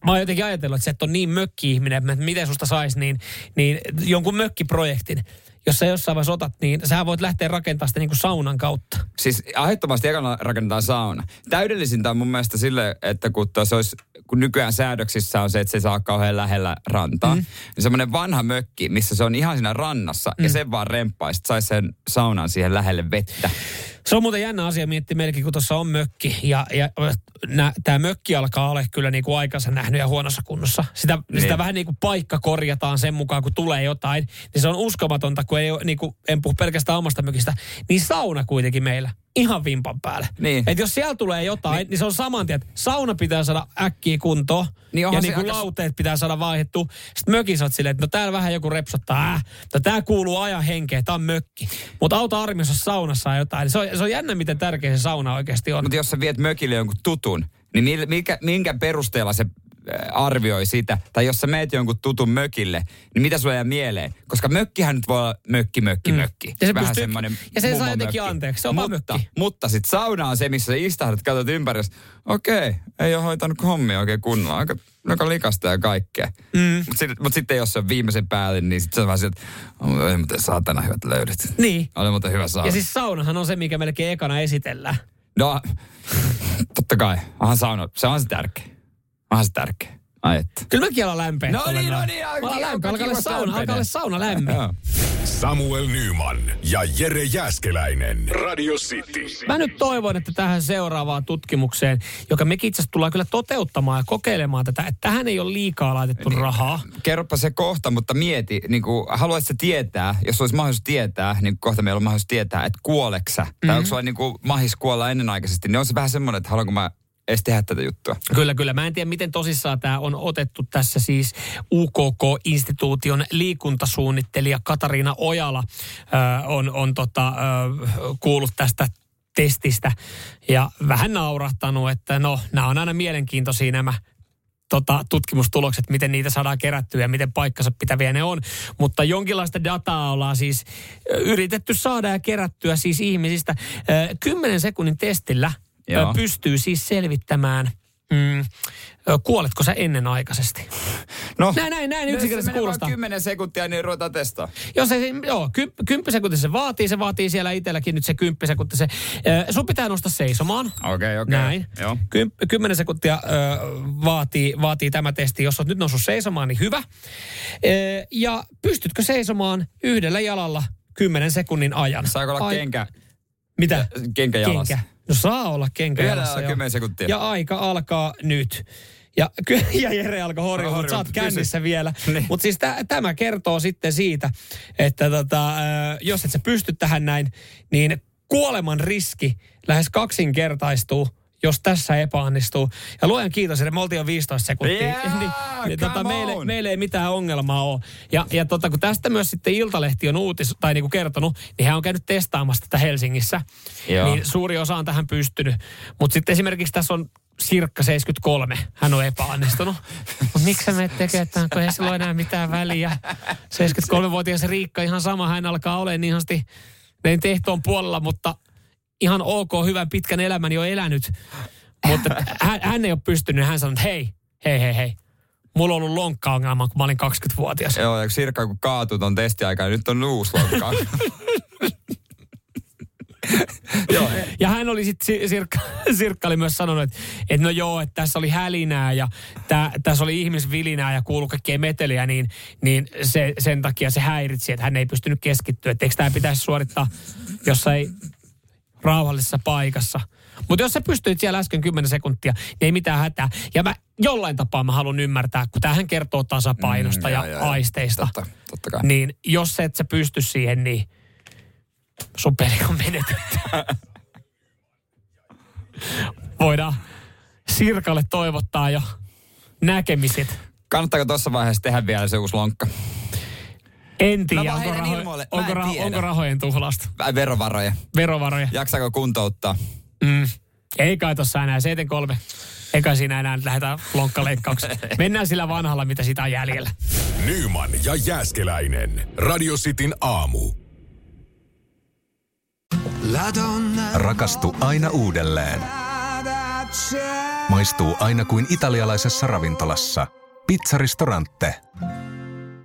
mä oon jotenkin ajatellut, että sä et ole niin mökki-ihminen, että miten susta saisi niin, niin jonkun mökkiprojektin. Jos sä jossain vaiheessa otat, niin sä voit lähteä rakentamaan sitä niin kuin saunan kautta. Siis ehdottomasti ekana rakennetaan sauna. Täydellisintä on mun mielestä sille, että kun, tuossa olisi, kun nykyään säädöksissä on se, että se saa kauhean lähellä rantaa, mm. niin semmoinen vanha mökki, missä se on ihan siinä rannassa mm. ja sen vaan remppaisi, että saisi sen saunan siihen lähelle vettä. Se on muuten jännä asia miettiä meilläkin, kun tuossa on mökki. Ja, ja tämä mökki alkaa olla kyllä niin kuin aikansa nähnyt ja huonossa kunnossa. Sitä, niin. sitä vähän niin kuin paikka korjataan sen mukaan, kun tulee jotain. Niin se on uskomatonta, kun ei ole, niin kuin, en puhu pelkästään omasta mökistä. Niin sauna kuitenkin meillä. Ihan vimpan päälle. Niin. Et jos siellä tulee jotain, niin, niin se on saman tien, että sauna pitää saada äkkiä kuntoon. Niin ja niin kuin aika- lauteet pitää saada vaihdettua. Sitten mökissä silleen, että no täällä vähän joku repsottaa. Äh, no tää kuuluu ajan henkeen, tää on mökki. Mutta auta armiassa jos saunassa on jotain. Se on, se on jännä, miten tärkeä se sauna oikeasti on. Mutta jos sä viet mökille jonkun tutun, niin mikä, minkä perusteella se arvioi sitä, tai jos sä meet jonkun tutun mökille, niin mitä sulla jää mieleen? Koska mökkihän nyt voi olla mökki, mökki, Mm. mökki. Ja se Vähän pystyy- semmoinen ja sen saa jotenkin anteeksi, se on mutta, mökki. Mutta sit sauna on se, missä sä istahdat, katsot ympäri, okei, ei ole hoitanut hommia oikein kunnolla, aika, aika likasta ja kaikkea. Mm. Mutta sit, mut sitten jos se on viimeisen päälle, niin sitten se on vähän sieltä, että ei muuten saatana hyvät löydöt. Niin. Oli muuten hyvä sauna. Ja siis saunahan on se, mikä melkein ekana esitellään. No, totta kai. Onhan sauna, se on se tärkeä. Onhan se tärkeä. Ai että. Kyllä mäkin alan lämpeä. No niin, no niin, Mä alkaa- alan lämpeä, alkaa sauna, alkaa olla sauna lämmin. Samuel Nyman ja Jere Jäskeläinen. Radio City. Mä nyt toivon, että tähän seuraavaan tutkimukseen, joka mekin itse asiassa tullaan kyllä toteuttamaan ja kokeilemaan tätä, että tähän ei ole liikaa laitettu niin. rahaa. Kerropa se kohta, mutta mieti, niin kuin, haluaisitko tietää, jos olisi mahdollisuus tietää, niin kohta meillä on mahdollisuus tietää, että kuoleksä, mm-hmm. tai onko sulla niin kuin, mahis kuolla ennenaikaisesti, niin on se vähän semmoinen, että haluanko mä edes tehdä tätä juttua. Kyllä, kyllä. Mä en tiedä, miten tosissaan tämä on otettu tässä siis UKK-instituution liikuntasuunnittelija Katariina Ojala ö, on, on tota, ö, kuullut tästä testistä ja vähän naurahtanut, että no, nämä on aina mielenkiintoisia nämä tota, tutkimustulokset, miten niitä saadaan kerättyä ja miten paikkansa pitäviä ne on. Mutta jonkinlaista dataa ollaan siis ö, yritetty saada ja kerättyä siis ihmisistä. Ö, 10 sekunnin testillä Joo. pystyy siis selvittämään mm, kuoletko sä ennenaikaisesti? No, näin, näin, näin yksinkertaisesti kuulostaa. 10 sekuntia, niin ruvetaan testaa. Jos se, joo, ky, kymppi sekuntia se vaatii, se vaatii siellä itselläkin nyt se kymppi sekuntia. Se, äh, sun pitää nostaa seisomaan. Okei, okay, okei. Okay. Näin. Joo. Kym, kymmenen sekuntia äh, vaatii, vaatii tämä testi. Jos olet nyt noussut seisomaan, niin hyvä. Äh, ja pystytkö seisomaan yhdellä jalalla kymmenen sekunnin ajan? Saako olla Ai, kenkä? Mitä? Kenkä jalassa. Kenkä. No saa olla kenkä jalassa. 10 sekuntia. Ja aika alkaa nyt. Ja, ja Jere alkoi horjua, mutta sä oot kännissä vielä. Niin. Mutta siis t- tämä kertoo sitten siitä, että tota, jos et sä pysty tähän näin, niin kuoleman riski lähes kaksinkertaistuu jos tässä epäonnistuu. Ja luojan kiitos, että me oltiin jo 15 sekuntia. Yeah, niin, niin tota, meille, meille ei mitään ongelmaa ole. Ja, ja tota, kun tästä myös sitten Iltalehti on uutis, tai niinku kertonut, niin hän on käynyt testaamassa tätä Helsingissä. Joo. Niin suuri osa on tähän pystynyt. Mutta sitten esimerkiksi tässä on Sirkka 73, hän on epäonnistunut. Mutta miksi me tekee tämän, kun ei sillä ole enää mitään väliä. 73-vuotias Riikka ihan sama, hän alkaa olemaan niin ihansti tehtoon puolella, mutta ihan ok, hyvän pitkän elämän jo elänyt. Mutta hän, hän ei ole pystynyt, hän sanoi, että hei, hei, hei, hei. Mulla on ollut lonkka-ongelma, kun mä olin 20-vuotias. Joo, ja Sirkka kun kaatui ton testiaikaan, nyt on uusi lonkka. joo. Ja hän oli sitten, Sirkka, Sirkka oli myös sanonut, että, että no joo, että tässä oli hälinää ja tä, tässä oli ihmisvilinää ja kuulu kaikkea meteliä, niin, niin se, sen takia se häiritsi, että hän ei pystynyt keskittyä. Että eikö tämä pitäisi suorittaa jossain rauhallisessa paikassa. Mutta jos sä pystyit siellä äsken 10 sekuntia, niin ei mitään hätää. Ja mä jollain tapaa mä haluan ymmärtää, kun tähän kertoo tasapainosta mm, ja, ja, ja aisteista. Totta, totta kai. Niin jos et sä pysty siihen, niin sun peli on menetetty. Voidaan Sirkalle toivottaa jo näkemiset. Kannattaako tuossa vaiheessa tehdä vielä se uusi lonkka? En tiedä, onko, raho- onko, raho- tiedä. onko rahojen tuhlasta. Verovaroja. Verovaroja. Jaksaako kuntouttaa? Mm. Ei kai tossa enää, 73. Eikä siinä enää lähdetään lonkkaleikkaukseen. Mennään sillä vanhalla, mitä sitä on jäljellä. Nyman ja Jääskeläinen. Radio Cityn aamu. Rakastu aina uudelleen. Maistuu aina kuin italialaisessa ravintolassa. Pizzaristorante.